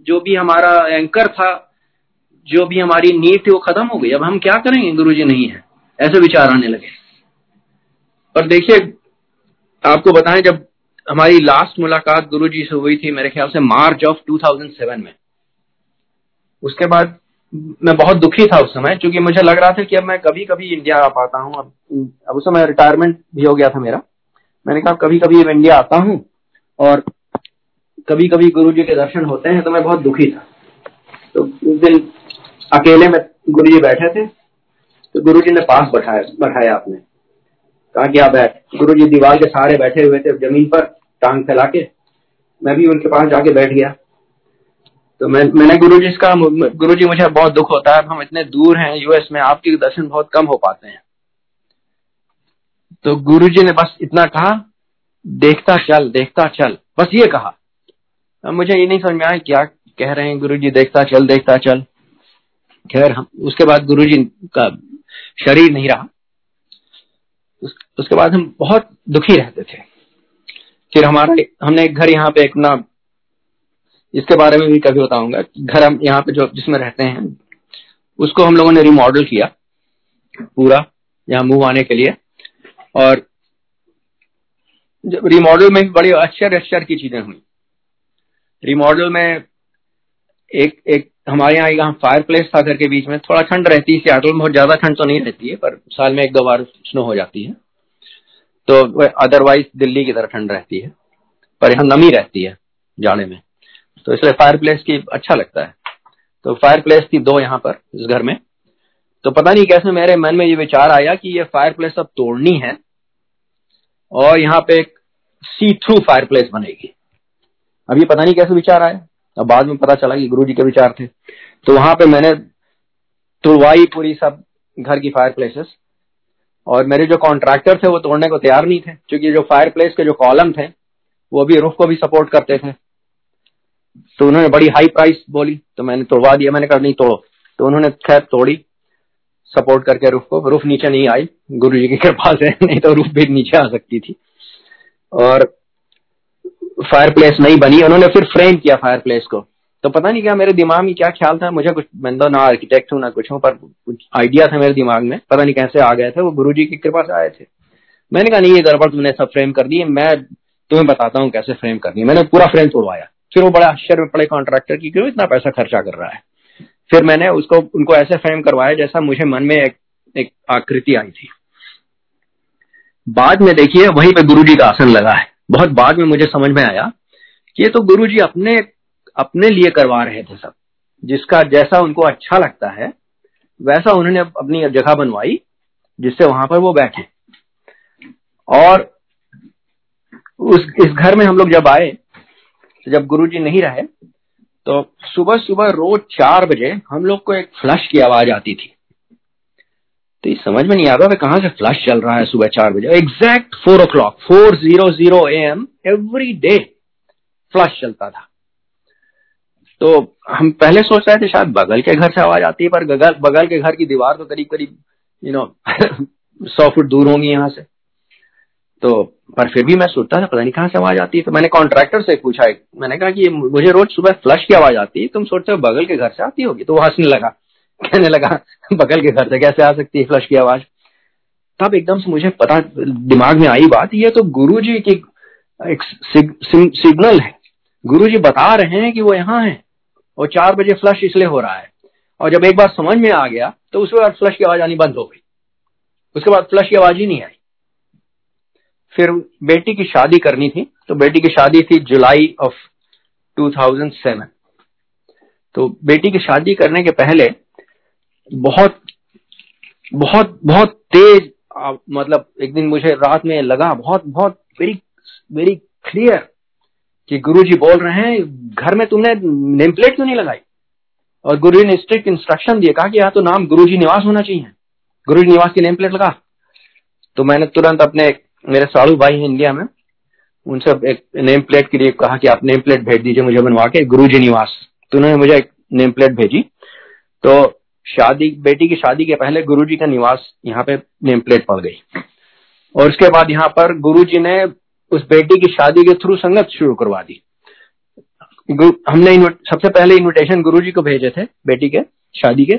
Speaker 1: जो भी हमारा एंकर था, जो भी हमारी नीड थी, वो खत्म हो गई। अब हम क्या करेंगे? गुरु जी नहीं है। ऐसे विचार आने लगे। और देखिए, आपको बताएँ, जब हमारी लास्ट मुलाकात गुरु जी से हुई थी, मेरे ख्याल से मार्च ऑफ़ 2007 में। उसके बाद मैं बहुत दुखी था उस समय, क्योंकि मुझे लग रहा था कि अब मैं कभी कभी इंडिया आ पाता हूँ, अब अब उस समय रिटायरमेंट भी हो गया था मेरा। मैंने कहा कभी कभी इंडिया आता हूँ, और कभी कभी गुरु जी के दर्शन होते हैं तो मैं बहुत दुखी था। तो उस दिन अकेले में गुरु जी बैठे थे तो गुरु जी ने पास बैठाया बैठाया आपने कहा कि आप बैठ। गुरु जी दीवार के सहारे बैठे हुए थे, ज़मीन पर। टांग फैला के मैं भी उनके पास जाके बैठ गया। तो मैं मैंने गुरु जी का गुरु जी मुझे बहुत दुख होता है हम इतने दूर हैं यूएस में आपके दर्शन बहुत कम हो पाते हैं। तो गुरु जी ने बस इतना कहा देखता चल देखता चल बस ये कहा। अब मुझे ये नहीं समझ में आया क्या कह रहे हैं गुरु जी देखता चल देखता चल। खैर हम उसके बाद गुरु जी का शरीर नहीं रहा। उस, उसके बाद हम बहुत दुखी रहते थे। फिर हमारा, हमने एक घर यहाँ पे एक ना, इसके बारे में भी कभी बताऊँगा घर हम यहाँ पे जो, जिसमें रहते हैं, उसको हम लोगों ने रिमॉडल किया, पूरा, यहाँ मूव आने के लिए। और रिमॉडल में बड़ी आश्चर्य आश्चर्य की चीज़ें हुई। रिमॉडल में एक एक, हमारे यहाँ यहाँ फायर प्लेस था घर के बीच में, थोड़ा ठंड रहती है सियाटल में बहुत ज़्यादा ठंड तो नहीं रहती है, पर साल में एक दो बार स्नो हो जाती है। तो अदरवाइज़ दिल्ली की तरह ठंड रहती है, पर यहाँ नमी रहती है जाने में। तो इसलिए फायर प्लेस की अच्छा लगता है। तो फायर प्लेस थी दो यहाँ पर, इस घर में। तो पता नहीं कैसे मेरे मन में ये विचार आया कि ये फायर प्लेस अब तोड़नी है और यहाँ पे एक सी थ्रू फायर प्लेस बनेगी। अब ये पता नहीं कैसे विचार आया। अब बाद में पता चला कि गुरु जी के विचार थे। तो वहाँ पे मैंने तुड़वाई पूरी सब घर की फायर प्लेसेस और मेरे जो कॉन्ट्रैक्टर थे, वो तोड़ने को तैयार नहीं थे, क्योंकि जो फायर प्लेस के जो कॉलम थे, वो भी रूफ को भी सपोर्ट करते थे। तो उन्होंने बड़ी हाई प्राइस बोली तो मैंने तोड़वा दिया। मैंने कहा, नहीं, तोड़ो। तो उन्होंने खैर तोड़ी सपोर्ट करके रूफ को। रूफ नीचे नहीं आई। गुरु जी की कृपा से, [laughs] नहीं तो रूफ भी नीचे आ सकती थी। और फायर प्लेस नहीं बनी। उन्होंने फिर फ्रेम किया फायर प्लेस को। तो पता नहीं क्या मेरे दिमाग में क्या ख्याल था मुझे कुछ मैं तो ना आर्किटेक्ट हूँ ना कुछ हूँ पर कुछ आइडिया था मेरे दिमाग में पता नहीं कैसे आ गए थे वो गुरु की कृपा से आए थे। मैंने कहा नहीं ये गड़बड़ तुमने सब फ्रेम कर दी मैं तुम्हें बताता हूँ कैसे फ्रेम करनी मैंने पूरा फ्रेम तोड़वाया। फिर वो बड़ा आश्चर्य में पड़े कॉन्ट्रैक्टर की क्यों इतना पैसा खर्चा कर रहा है? फिर मैंने उसको उनको ऐसे फ्रेम करवाया जैसा मुझे मन में एक, एक आकृति आई थी। बाद में देखिए वहीं पे गुरु जी का आसन लगा है। बहुत बाद में मुझे समझ में आया कि ये तो गुरु जी अपने अपने लिए करवा रहे थे सब। जिसका जैसा उनको अच्छा लगता है, वैसा उन्होंने अपनी जगह बनवाई, जिससे वहाँ पर वो बैठे। और उस, इस घर में हम लोग जब आए तो जब गुरुजी नहीं रहे तो सुबह सुबह रोज चार बजे हम लोग को एक फ्लश की आवाज़ आती थी। तो ये समझ में नहीं आता था कहाँ से फ्लश चल रहा है सुबह चार बजे। Exact four o'clock four zero zero A M every day flush चलता था। तो हम पहले सोच रहे थे शायद बगल के घर से आवाज़ आती है, पर बगल बगल के घर की दीवार तो करीब करीब यू नो [laughs] सौ फुट दूर होंगी यहाँ से। तो पर फिर भी मैं सोचता था, पता नहीं कहाँ से आवाज़ आती है। तो मैंने कॉन्ट्रैक्टर से पूछा एक, मैंने कहा कि मुझे रोज सुबह फ्लश की आवाज़ आती है, तुम सोचते हो बगल के घर से आती होगी? तो वो हंसने लगा। [laughs] कहने लगा, बगल के घर से कैसे आ सकती है फ्लश की आवाज़? तब एकदम से मुझे पता, दिमाग में आई बात, ये तो गुरु जी की एक सिग्नल है। गुरु जी बता रहे हैं कि वो यहाँ है। और चार बजे फ्लश इसलिए हो रहा है। और जब एक बार समझ में आ गया तो उसके बाद फ्लश की आवाज़ आनी बंद हो गई। उसके बाद फ्लश की आवाज़ ही नहीं आई। फिर बेटी की शादी करनी थी तो बेटी की शादी थी जुलाई ऑफ़ 2007 तो बेटी की शादी करने के पहले बहुत बहुत बहुत तेज मतलब एक दिन मुझे रात में लगा, बहुत बहुत वेरी वेरी क्लियर कि गुरुजी बोल रहे हैं, घर में तुमने नेम प्लेट क्यों नहीं लगाई? और गुरु ने स्ट्रिक्ट इंस्ट्रक्शन दिया कहा कि यहाँ तो नाम गुरुजी निवास होना चाहिए। गुरुजी निवास की नेम प्लेट लगा। तो मैंने तुरंत अपने मेरे साड़ू भाई हैं इंडिया में उनसे एक नेम प्लेट के लिए कहा कि आप नेम प्लेट भेज दीजिए, मुझे बनवा के गुरु जी निवास। तो उन्होंने मुझे एक नेम प्लेट भेजी। तो शादी, बेटी की शादी के पहले गुरु जी का निवास यहाँ पे नेम प्लेट पड़ गई। और उसके बाद यहाँ पर गुरु जी ने उस बेटी की शादी के थ्रू संगत शुरू करवा दी। हमने सबसे पहले इनविटेशन गुरु जी को भेजे थे, बेटी के, शादी के।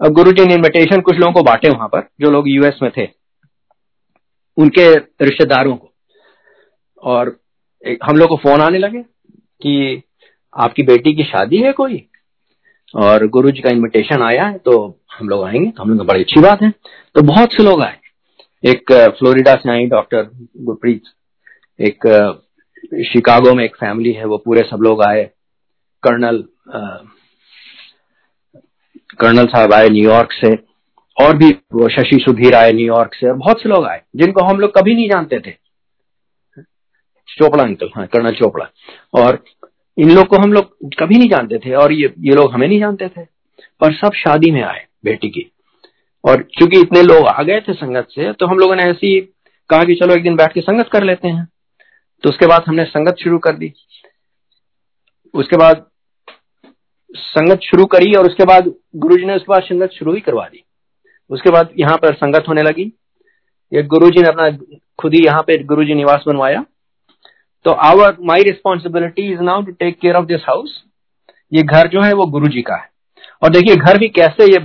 Speaker 1: अब गुरु ने इनविटेशन कुछ लोगों को बांटे वहाँ पर, जो लोग यूएस में थे, उनके रिश्तेदारों को। और हम लोग को फ़ोन आने लगे कि आपकी बेटी की शादी है कोई? और गुरु जी का इन्विटेशन आया है तो हम लोग आएँगे तो हम लोग बड़ी अच्छी बात है। तो बहुत से लोग आए। एक फ्लोरिडा से आई डॉक्टर गुरप्रीत एक शिकागो में एक फैमिली है, वो पूरे सब लोग आए। कर्नल कर्नल साहब आए न्यूयॉर्क से, और भी वो शशि सुधीर आए न्यूयॉर्क से बहुत से लोग आए, जिनको हम लोग कभी नहीं जानते थे। चोपड़ा अंकल हाँ कर्नल चोपड़ा। और इन लोग को हम लोग कभी नहीं जानते थे, और ये ये लोग हमें नहीं जानते थे। पर सब शादी में आए, बेटी की। और चूँकि इतने लोग आ गए थे संगत से तो हम लोगों ने ऐसी कहा कि चलो एक दिन बैठ के संगत कर लेते हैं। तो उसके बाद हमने संगत शुरू कर दी। उसके बाद संगत शुरू करी और उसके बाद गुरुजी ने उसके बाद संगत शुरू ही करवा दी। उसके बाद यहाँ पर संगत होने लगी। ये गुरुजी ने अपना खुद ही यहाँ पे गुरुजी निवास बनवाया। तो our my responsibility is now to take care of this house ये घर जो है वो गुरु जी का है। और देखिए, घर भी कैसे ये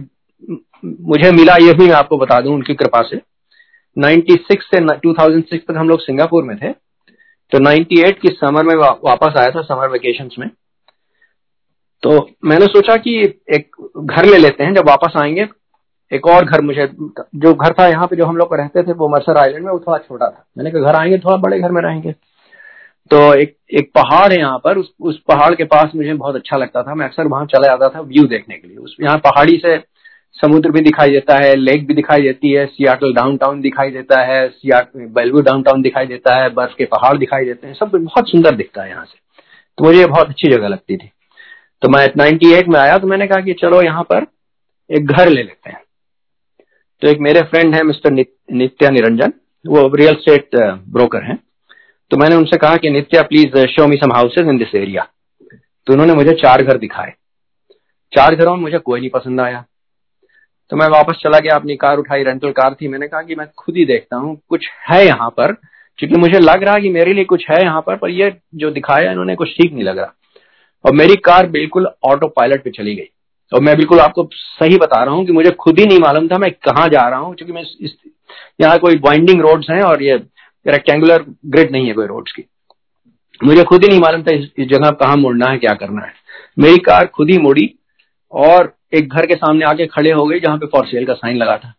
Speaker 1: मुझे मिला, ये भी मैं आपको बता दूँ उनकी कृपा से। 96 से 2006 तक हम लोग सिंगापुर में थे। तो 98 की समर में वा, वापस आया था समर वेकेशन में। तो मैंने सोचा कि एक घर ले लेते हैं जब वापस आएँगे एक और घर मुझे जो घर था यहाँ पे जो हम लोग रहते थे वो मरसर आइलैंड में वो थोड़ा छोटा था। मैंने कहा घर आएँगे थोड़ा बड़े घर में रहेंगे। तो एक एक पहाड़ है यहाँ पर उस उस पहाड़ के पास मुझे बहुत अच्छा लगता था। मैं अक्सर वहाँ चला जाता था व्यू देखने के लिए। उस यहाँ पहाड़ी से समुद्र भी दिखाई देता है, लेक भी दिखाई देती है, सियाटल डाउनटाउन दिखाई देता है बेलवू डाउनटाउन दिखाई देता है, बर्फ़ के पहाड़ दिखाई देते हैं, सब बहुत सुंदर दिखता है यहाँ से। तो मुझे बहुत अच्छी जगह लगती थी। तो मैं 98 में आया तो मैंने कहा कि चलो यहाँ पर एक घर ले लेते हैं। तो एक मेरे फ्रेंड है मिस्टर नित्या निरंजन, वो रियल स्टेट ब्रोकर हैं। तो मैंने उनसे कहा कि Nitya please show me some houses in this area तो उन्होंने मुझे चार घर दिखाए। चार घरों में मुझे कोई नहीं पसंद आया। तो मैं वापस चला गया अपनी कार उठाई रेंटल कार थी। मैंने कहा कि मैं खुद ही देखता हूँ कुछ है यहाँ पर। क्योंकि मुझे लग रहा कि मेरे लिए कुछ है यहाँ पर पर ये जो दिखाया इन्होंने कुछ ठीक नहीं लग रहा। और मेरी कार बिल्कुल ऑटो पायलट पे चली गई। और मैं बिल्कुल आपको सही बता रहा हूँ कि मुझे खुद ही नहीं मालूम था मैं कहाँ जा रहा हूँ क्योंकि मैं इस यहाँ कोई वाइंडिंग रोड्स हैं और ये रेक्टेंगुलर ग्रिड नहीं है कोई रोड्स की। मुझे खुद ही नहीं मालूम था इस, इस जगह कहाँ मुड़ना है क्या करना है। मेरी कार खुद ही मुड़ी और एक घर के सामने आके खड़े हो गए जहाँ पे फॉर सेल का साइन लगा था।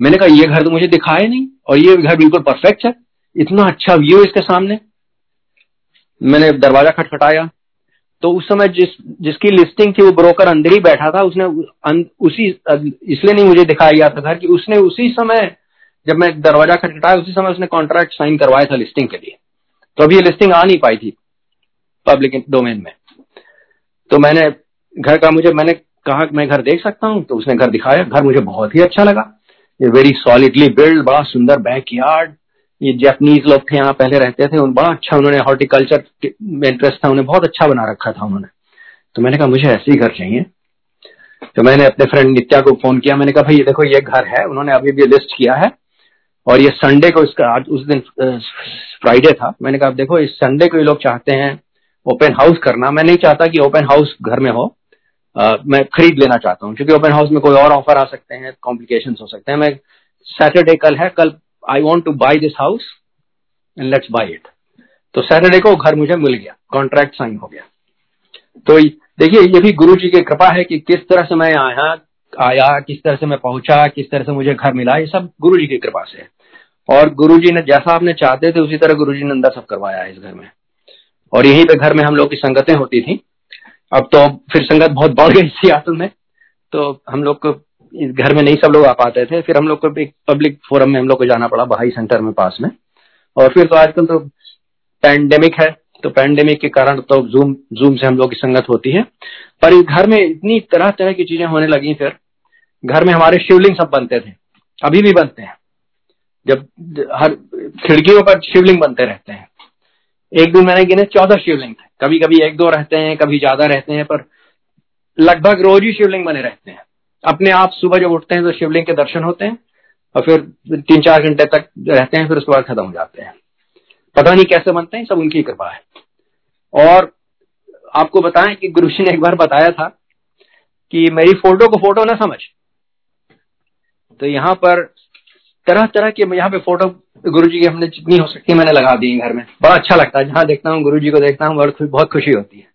Speaker 1: मैंने कहा, ये घर तो मुझे दिखाया नहीं और ये घर बिल्कुल परफेक्ट है। इतना अच्छा व्यू इसके सामने। मैंने दरवाज़ा खटखटाया। तो उस समय जिस, जिसकी लिस्टिंग थी वो ब्रोकर अंदर ही बैठा था। उसने उसी, इसलिए नहीं मुझे दिखाया गया था घर कि उसने उसी समय जब मैं दरवाज़ा खटखटाया, उसी समय उसने कॉन्ट्रैक्ट साइन करवाया था लिस्टिंग के लिए। तो अभी ये लिस्टिंग आ नहीं पाई थी पब्लिक डोमेन में। तो मैंने घर का मुझे, मैंने कहा, मैं घर देख सकता हूँ। तो उसने घर दिखाया। घर मुझे बहुत ही अच्छा लगा। ये वेरी सॉलिडली बिल्ड बड़ा सुंदर बैक यार्ड ये जैपनीज लोग थे यहाँ, पहले रहते थे। उन, बड़ा अच्छा उन्होंने हॉर्टिकल्चर में इंटरेस्ट था। उन्हें बहुत अच्छा बना रखा था उन्होंने। तो मैंने कहा, मुझे ऐसे ही घर चाहिए। तो मैंने अपने फ्रेंड नित्या को फ़ोन किया। मैंने कहा, भाई, ये देखो, ये घर है। उन्होंने अभी भी लिस्ट किया है। और ये संडे को इसका, आज, उस दिन फ्राइडे था। मैंने कहा देखो, इस संडे को ये लोग चाहते हैं ओपन हाउस करना। मैं नहीं चाहता कि ओपन हाउस घर में हो। मैं खरीद लेना चाहता हूँ। क्योंकि ओपन हाउस में कोई और ऑफ़र आ सकते हैं कॉम्प्लिकेशन हो सकते हैं। मैं सैटरडे कल है, कल I want to buy this house and let's buy it तो सैटरडे को घर मुझे मिल गया कॉन्ट्रैक्ट साइन हो गया। तो देखिए, ये भी गुरु जी की कृपा है कि किस तरह से मैं आया आया, किस तरह से मैं पहुँचा, किस तरह से मुझे घर मिला, ये सब गुरु जी की कृपा से। है और गुरु जी ने, जैसा आपने चाहते थे, उसी तरह गुरु जी ने अंदर सब करवाया है इस घर में। और यहीं पे घर में हम लोग की संगतें होती थी। अब तो फिर संगत बहुत बढ़ गई सियाटल में तो हम लोग को इस घर में नहीं सब लोग आ पाते थे, फिर हम लोग को एक पब्लिक फोरम में हम लोग को जाना पड़ा बहाई सेंटर में पास में। और फिर तो आजकल तो पैंडेमिक है तो पैंडेमिक के कारण तो जूम जूम से हम लोग की संगत होती है। पर इस घर में इतनी तरह तरह की चीज़ें होने लगी फिर, घर में हमारे शिवलिंग सब बनते थे, अभी भी बनते हैं। जब हर खिड़कियों पर शिवलिंग बनते रहते हैं। एक दिन मैंने गिने चौदह शिवलिंग थे। कभी कभी एक दो रहते हैं, कभी ज़्यादा रहते हैं, पर लगभग रोज ही शिवलिंग बने रहते हैं। अपने आप सुबह जब उठते हैं तो शिवलिंग के दर्शन होते हैं और फिर तीन चार घंटे तक रहते हैं, फिर उसके बाद खत्म हो जाते हैं। पता नहीं कैसे बनते हैं, सब उनकी कृपा है। और आपको बताएँ कि गुरु जी ने एक बार बताया था कि मेरी फ़ोटो को फ़ोटो ना समझ। तो यहाँ पर तरह तरह के यहाँ पे फ़ोटो गुरु जी की हमने जितनी हो सकती है मैंने लगा दी घर में। बड़ा अच्छा लगता है। जहाँ देखता हूँ गुरु जी को देखता हूँ, बहुत खुशी होती है।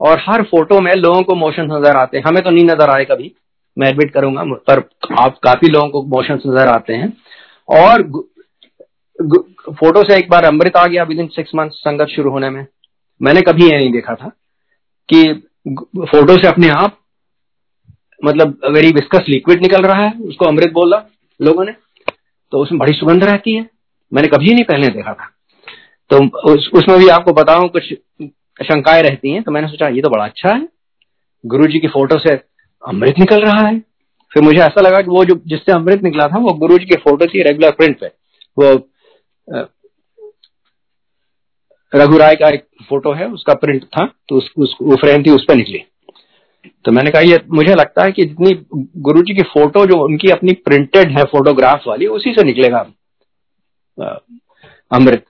Speaker 1: और हर फ़ोटो में लोगों को मोशन नज़र आते हैं। हमें तो नहीं नज़र आए कभी। मैं एडमिट करूँगा, पर आप काफ़ी लोगों को मोशन नज़र आते हैं। और फ़ोटो से एक बार अमृत आ गया विद इन सिक्स मंथ संगत शुरू होने में। मैंने कभी ये नहीं देखा था कि फ़ोटो से अपने आप मतलब वेरी विस्कस लिक्विड निकल रहा है। उसको अमृत बोला लोगों ने। तो उसमें बड़ी सुगंध रहती है। मैंने कभी नहीं पहले देखा था। तो उस, उसमें भी आपको बताऊँ कुछ शंकाएँ रहती हैं तो मैंने सोचा ये तो बड़ा अच्छा है। गुरु जी की फ़ोटो से अमृत निकल रहा है। फिर मुझे ऐसा लगा कि वो जो जिससे अमृत निकला था वो गुरु जी की फ़ोटो थी रेगुलर प्रिंट पे। वो रघु राय का एक फ़ोटो है उसका प्रिंट था तो उस, उस वो फ्रेम थी उस पर निकली। तो मैंने कहा ये मुझे लगता है कि जितनी गुरु जी की फ़ोटो जो उनकी अपनी प्रिंटेड है फोटोग्राफ वाली उसी से निकलेगा अमृत.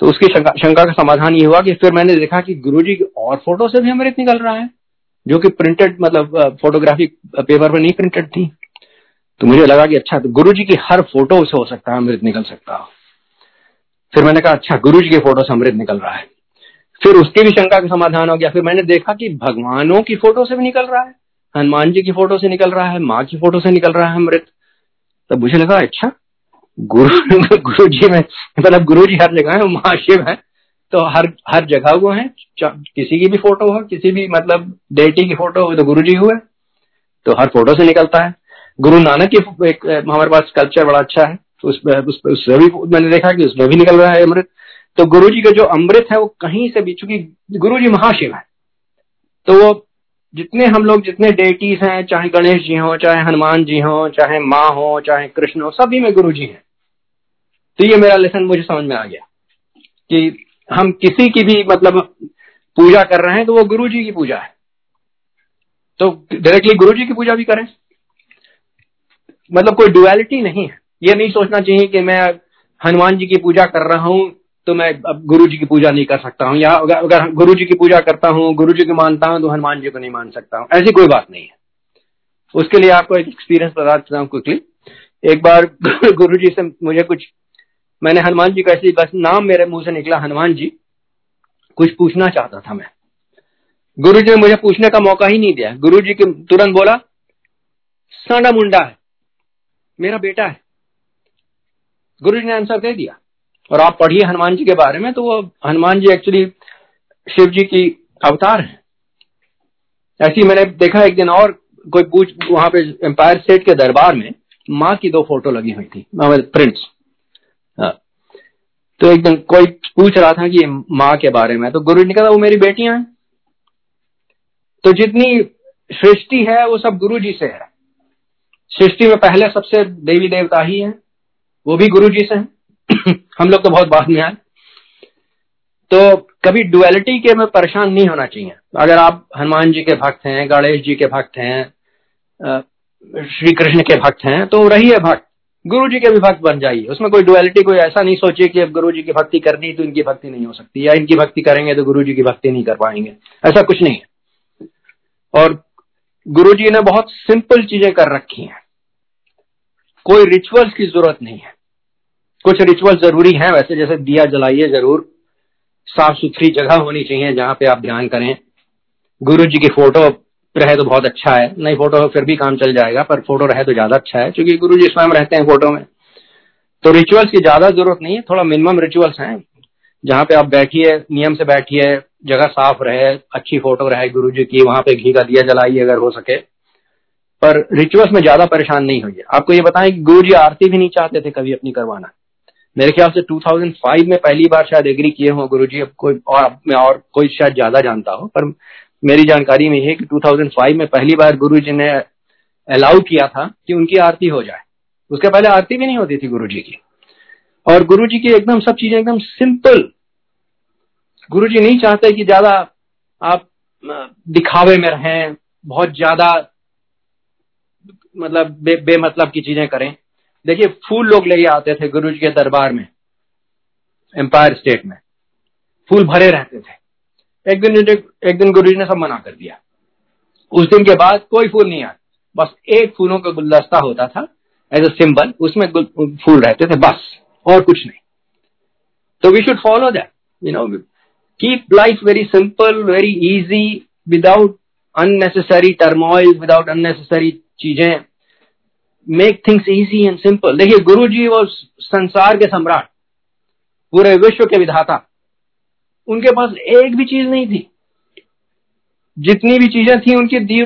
Speaker 1: तो उसकी शंका, शंका का समाधान ये हुआ कि फिर मैंने देखा कि गुरु जी की और फ़ोटो से भी अमृत निकल रहा है जो कि प्रिंटेड मतलब फोटोग्राफी पेपर पर नहीं प्रिंटेड थी। तो मुझे लगा कि अच्छा तो गुरु जी की हर फ़ोटो से हो सकता है अमृत निकल सकता। फिर मैंने कहा अच्छा गुरु जी की फ़ोटो से अमृत निकल रहा है। फिर उसकी भी शंका का समाधान हो गया। फिर मैंने देखा कि भगवानों की फ़ोटो से भी निकल रहा है हनुमान जी की फ़ोटो से निकल रहा है माँ की फ़ोटो से निकल रहा है अमृत। तब मुझे लगा अच्छा गुरु [laughs] गुरु जी में मतलब गुरु जी हर जगह है महाशिव है तो हर हर जगह वो है किसी की भी फ़ोटो हो किसी भी मतलब डेटी की फ़ोटो हो तो गुरु जी हुए तो हर फ़ोटो से निकलता है। गुरु नानक की एक हमारे पास कल्चर बड़ा अच्छा है उसमें उस, उसमें भी मैंने देखा कि उसमें भी निकल रहा है अमृत। तो गुरु जी का जो अमृत है वो कहीं से भी, चूँकि गुरु जी महाशिव है तो वो जितने हम लोग, जितने डेटीज हैं, चाहे गणेश जी हो, चाहे हनुमान जी हो, चाहे माँ हो, चाहे कृष्ण हो, सभी में गुरु जी हैं। तो ये मेरा लेसन मुझे समझ में आ गया कि हम किसी की भी मतलब पूजा कर रहे हैं तो वो गुरु जी की पूजा है। तो डायरेक्टली गुरु जी की पूजा भी करें। मतलब कोई डुअलिटी नहीं है। ये नहीं सोचना चाहिए कि मैं हनुमान जी की पूजा कर रहा हूँ तो मैं अब गुरु जी की पूजा नहीं कर सकता हूँ, या अगर गुरु जी की पूजा करता हूँ गुरु जी को मानता हूँ तो हनुमान जी को नहीं मान सकता हूँ। ऐसी कोई बात नहीं है। उसके लिए आपको एक एक्सपीरियंस बता देता हूँ क्विकली एक बार [laughs] गुरु जी से मुझे कुछ, मैंने हनुमान जी का ऐसी बस नाम मेरे मुँह से निकला, हनुमान जी। कुछ पूछना चाहता था मैं। गुरु जी ने मुझे पूछने का मौका ही नहीं दिया। गुरु जी के तुरंत बोला, साडा मुंडा है, मेरा बेटा है। गुरु जी ने आंसर दे दिया। और आप पढ़िए हनुमान जी के बारे में तो वो हनुमान जी एक्चुअली शिव जी की अवतार है। ऐसी मैंने देखा एक दिन और कोई पूछ, वहाँ पे एम्पायर स्टेट के दरबार में माँ की दो फ़ोटो लगी हुई थी प्रिंट्स। तो एक दिन कोई पूछ रहा था कि माँ के बारे में तो गुरु जी ने कहा, वो मेरी बेटियाँ हैं। तो जितनी सृष्टि है, वो सब गुरु जी से है। सृष्टि में पहले सबसे देवी देवता ही है, वो भी गुरु जी से हैं। [coughs] हम लोग तो बहुत बाद में आए। तो कभी डुअलिटी के में परेशान नहीं होना चाहिए। अगर आप हनुमान जी के भक्त हैं, गणेश जी के भक्त हैं श्री कृष्ण के भक्त हैं तो रहिए भक्त। गुरु जी के भी भक्त बन जाइए। उसमें कोई डुअलिटी कोई ऐसा नहीं सोचिए कि अब गुरु जी की भक्ति करनी तो इनकी भक्ति नहीं हो सकती। या इनकी भक्ति करेंगे तो गुरु जी की भक्ति नहीं कर पाएँगे। ऐसा कुछ नहीं है। और गुरु जी ने बहुत सिंपल चीज़ें कर रखी हैं। कोई रिचुअल्स की ज़रूरत नहीं है। कुछ रिचुअल ज़रूरी है, वैसे जैसे दिया जलाइए ज़रूर। साफ़ सुथरी जगह होनी चाहिए जहाँ पे आप ध्यान करें। गुरु जी की फ़ोटो रहे तो बहुत अच्छा है। नहीं फ़ोटो फिर भी काम चल जाएगा, पर फ़ोटो रहे तो ज़्यादा अच्छा है, क्योंकि गुरु जी स्वयं रहते हैं फ़ोटो में। तो रिचुअल्स की ज़्यादा ज़रूरत नहीं है, थोड़ा मिनिमम रिचुअल्स हैं। जहाँ पे आप बैठिए, नियम से बैठिए, जगह साफ़ रहे, अच्छी फ़ोटो रहे गुरु जी की, वहाँ पे घी का दिया जलाइए अगर हो सके। पर रिचुअल्स में ज़्यादा परेशान नहीं होइए। आपको ये बताएँ कि गुरु जी आरती भी नहीं चाहते थे कभी अपनी करवाना। मेरे ख्याल से 2005 में पहली बार शायद एग्री किए हो गुरु जी अब कोई और अब मैं और कोई शायद ज़्यादा जानता हो पर मेरी जानकारी में है कि 2005 में पहली बार गुरु जी ने अलाउ किया था कि उनकी आरती हो जाए। उसके पहले आरती भी नहीं होती थी गुरु जी की। और गुरु जी की एकदम सब चीज़ें एकदम सिंपल गुरु जी नहीं चाहते कि ज़्यादा आप दिखावे में रहें बहुत ज़्यादा मतलब बे, बेमतलब की चीज़ें करें। देखिए, फूल लोग ले आते थे गुरु के दरबार में एम्पायर स्टेट में। फूल भरे रहते थे। एक दिन एक दिन गुरु ने सब मना कर दिया। उस दिन के बाद कोई फूल नहीं आया। बस एक फूलों का गुलदस्ता होता था एज ए सिंबल उसमें फूल रहते थे, बस, और कुछ नहीं। तो we should follow that you know keep life very simple very easy without unnecessary turmoil without unnecessary चीज़ें। Make things easy and simple देखिए गुरु जी वो संसार के सम्राट, पूरे विश्व के विधाता, उनके पास एक भी चीज़ नहीं थी। जितनी भी चीज़ें थी, उनकी दी,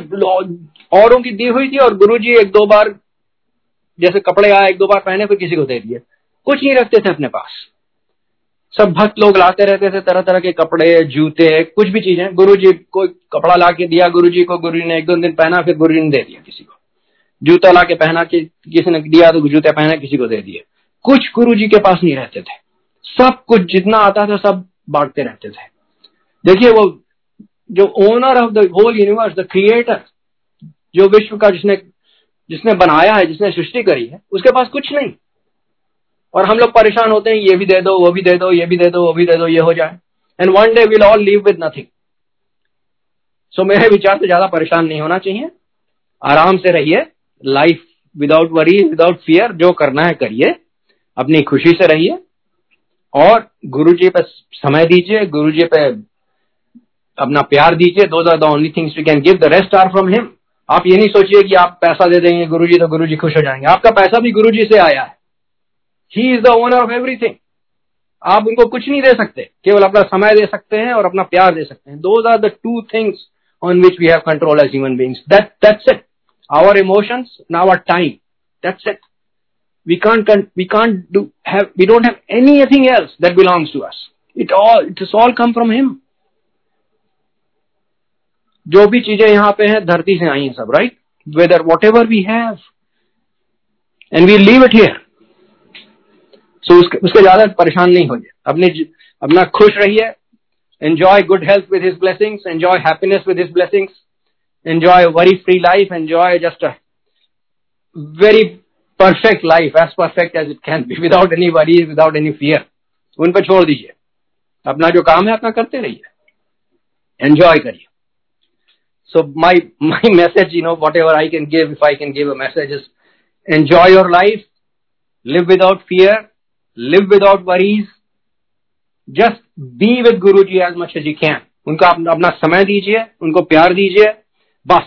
Speaker 1: औरों की दी हुई थी और गुरु जी एक दो बार, जैसे कपड़े आए, एक दो बार पहने, फिर किसी को दे दिए। कुछ नहीं रखते थे अपने पास। सब भक्त लोग लाते रहते थे तरह तरह के कपड़े, जूते, कुछ भी चीज़ें। गुरु जी को कपड़ा ला के दिया गुरु जी को गुरु जी ने एक दो दिन पहना, फिर गुरु जी ने दे दिया किसी को। जूता ला के पहना कि, किसी ने दिया तो जूते पहना किसी को दे दिए। कुछ गुरु जी के पास नहीं रहते थे। सब कुछ जितना आता था सब बांटते रहते थे। देखिए वो जो owner of the whole universe the creator जो विश्व का जिसने जिसने बनाया है जिसने सृष्टि करी है उसके पास कुछ नहीं। और हम लोग परेशान होते हैं ये भी दे दो वो भी दे दो ये भी दे दो वो भी दे दो ये हो जाए। And one day will all live with nothing so मेरे विचार से ज़्यादा परेशान नहीं होना चाहिए। आराम से रहिए। Life without worry without fear जो करना है करिए, अपनी खुशी से रहिए। और गुरु जी पे समय दीजिए, गुरु जी पे अपना प्यार दीजिए two are the only things we can give the rest are from him आप ये नहीं सोचिए कि आप पैसा दे देंगे गुरु जी तो गुरु जी खुश हो जाएँगे। आपका पैसा भी गुरु जी से आया है। He is the owner of everything आप उनको कुछ नहीं दे सकते, केवल अपना समय दे सकते हैं और अपना प्यार दे सकते हैं। Those are the two things on which we have control as human beings that that's it our emotions and our time that's it we can't we can't do, have, we don't have anything else that belongs to us. It all, it has all come from him. जो भी चीज़ें यहाँ पे हैं, धरती से आई हैं सब right whether whatever we have and we leave it here so उसके उसके ज़्यादा परेशान नहीं होइए। अपने अपना खुश रहिए। Enjoy good health with his blessings enjoy happiness with his blessings enjoy worry free life enjoy just a very perfect life as perfect as it can be without any worry without any fear उन पर छोड़ दीजिए अपना जो काम है अपना करते रहिए एंजॉय करिए So my, my message, you know, whatever I can give, if I can give a message is enjoy your life, live without fear, live without worries, just be with Guruji as much as you can. उनका अपना समय दीजिए उनको प्यार दीजिए बस।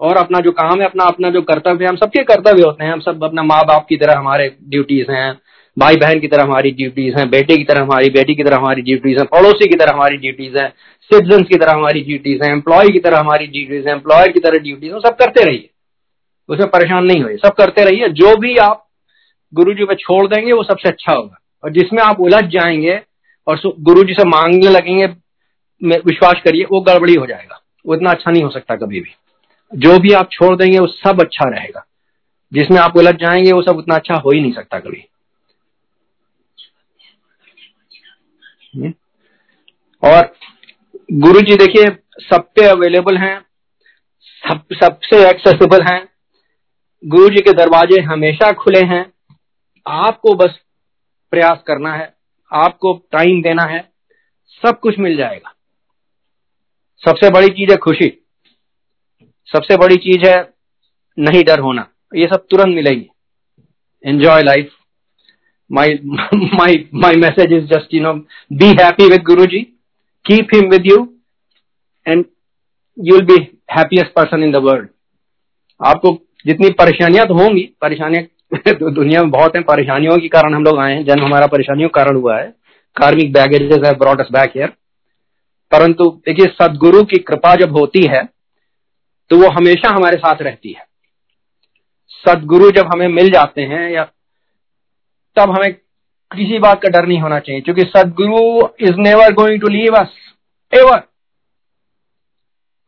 Speaker 1: और अपना जो काम है, अपना अपना जो कर्तव्य है, हम सबके कर्तव्य होते हैं। हम सब अपना माँ बाप की तरह हमारे ड्यूटीज़ हैं। भाई बहन की तरह हमारी ड्यूटीज़ हैं। बेटे की तरह हमारी बेटी की तरह हमारी ड्यूटीज़ हैं। पड़ोसी की तरह हमारी ड्यूटीज़ हैं। सिटीजन की तरह हमारी ड्यूटीज़ हैं। एम्प्लॉय की तरह हमारी ड्यूटीज़ हैं। एम्प्लॉयर की तरह ड्यूटीज़ सब करते रहिए। उसमें परेशान नहीं हुए सब करते रहिए। जो भी आप गुरु जी पे छोड़ देंगे, वो सबसे अच्छा होगा। और जिसमें आप उलझ जाएँगे और गुरु जी से मांगने लगेंगे विश्वास करिए, वो गड़बड़ी हो जाएगा। वो इतना अच्छा नहीं हो सकता कभी भी। जो भी आप छोड़ देंगे, वो सब अच्छा रहेगा। जिसमें आप उलझ जाएँगे, वो सब उतना अच्छा हो ही नहीं सकता कभी। हम्म? और गुरु जी देखिए, सब पे अवेलेबल हैं, सब, सबसे एक्सेसिबल हैं। गुरु जी के दरवाजे हमेशा खुले हैं। आपको बस प्रयास करना है, आपको टाइम देना है, सब कुछ मिल जाएगा। सबसे बड़ी चीज़ है खुशी। सबसे बड़ी चीज़ है नहीं डर होना। ये सब तुरंत मिलेगी। Enjoy life my [laughs] my my message is just, you know, be happy with guruji. Keep him with you and you'll be happiest person in the world. आपको जितनी परेशानियाँ तो होंगी, परेशानियाँ [laughs] तो दुनिया में बहुत हैं, परेशानियों के कारण हम लोग आए हैं। जन्म हमारा परेशानियों कारण हुआ है। कार्मिक बैगेजेस है ब्रॉड अस बैक हियर परंतु देखिए, सदगुरु की कृपा जब होती है तो वो हमेशा हमारे साथ रहती है। सदगुरु जब हमें मिल जाते हैं या तब हमें किसी बात का डर नहीं होना चाहिए, क्योंकि Sadguru is never going to leave us ever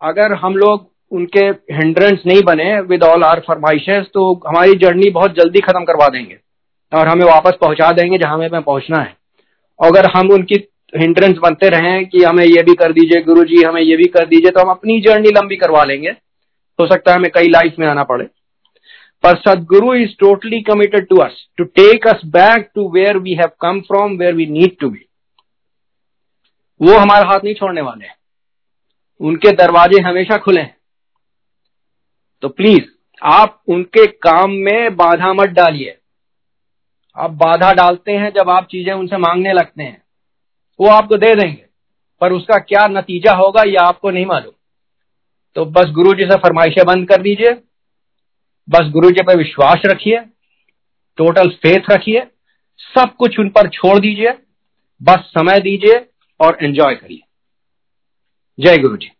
Speaker 1: अगर हम लोग उनके हिंड्रेंस नहीं बने विद ऑल आर फरमाइशेस तो हमारी जर्नी बहुत जल्दी खत्म करवा देंगे, और हमें वापस पहुँचा देंगे जहाँ हमें पहुँचना है। अगर हम उनकी हिंड्रेंस बनते रहे कि हमें ये भी कर दीजिए गुरु जी हमें ये भी कर दीजिए तो हम अपनी जर्नी लंबी करवा लेंगे। हो सकता है हमें कई लाइफ में आना पड़े। पर Sadguru is totally committed to us to take us back to where we have come from, where we need to be. वो हमारा हाथ नहीं छोड़ने वाले हैं। उनके दरवाजे हमेशा खुले हैं। तो प्लीज़ आप उनके काम में बाधा मत डालिए। आप बाधा डालते हैं जब आप चीज़ें उनसे मांगने लगते हैं। वो आपको दे देंगे। पर उसका क्या नतीजा होगा, ये आपको नहीं मालूम। तो बस गुरु जी से फरमाइशें बंद कर दीजिए। बस गुरु जी पर विश्वास रखिए। टोटल फेथ रखिए। सब कुछ उन पर छोड़ दीजिए। बस समय दीजिए और एंजॉय करिए। जय गुरु जी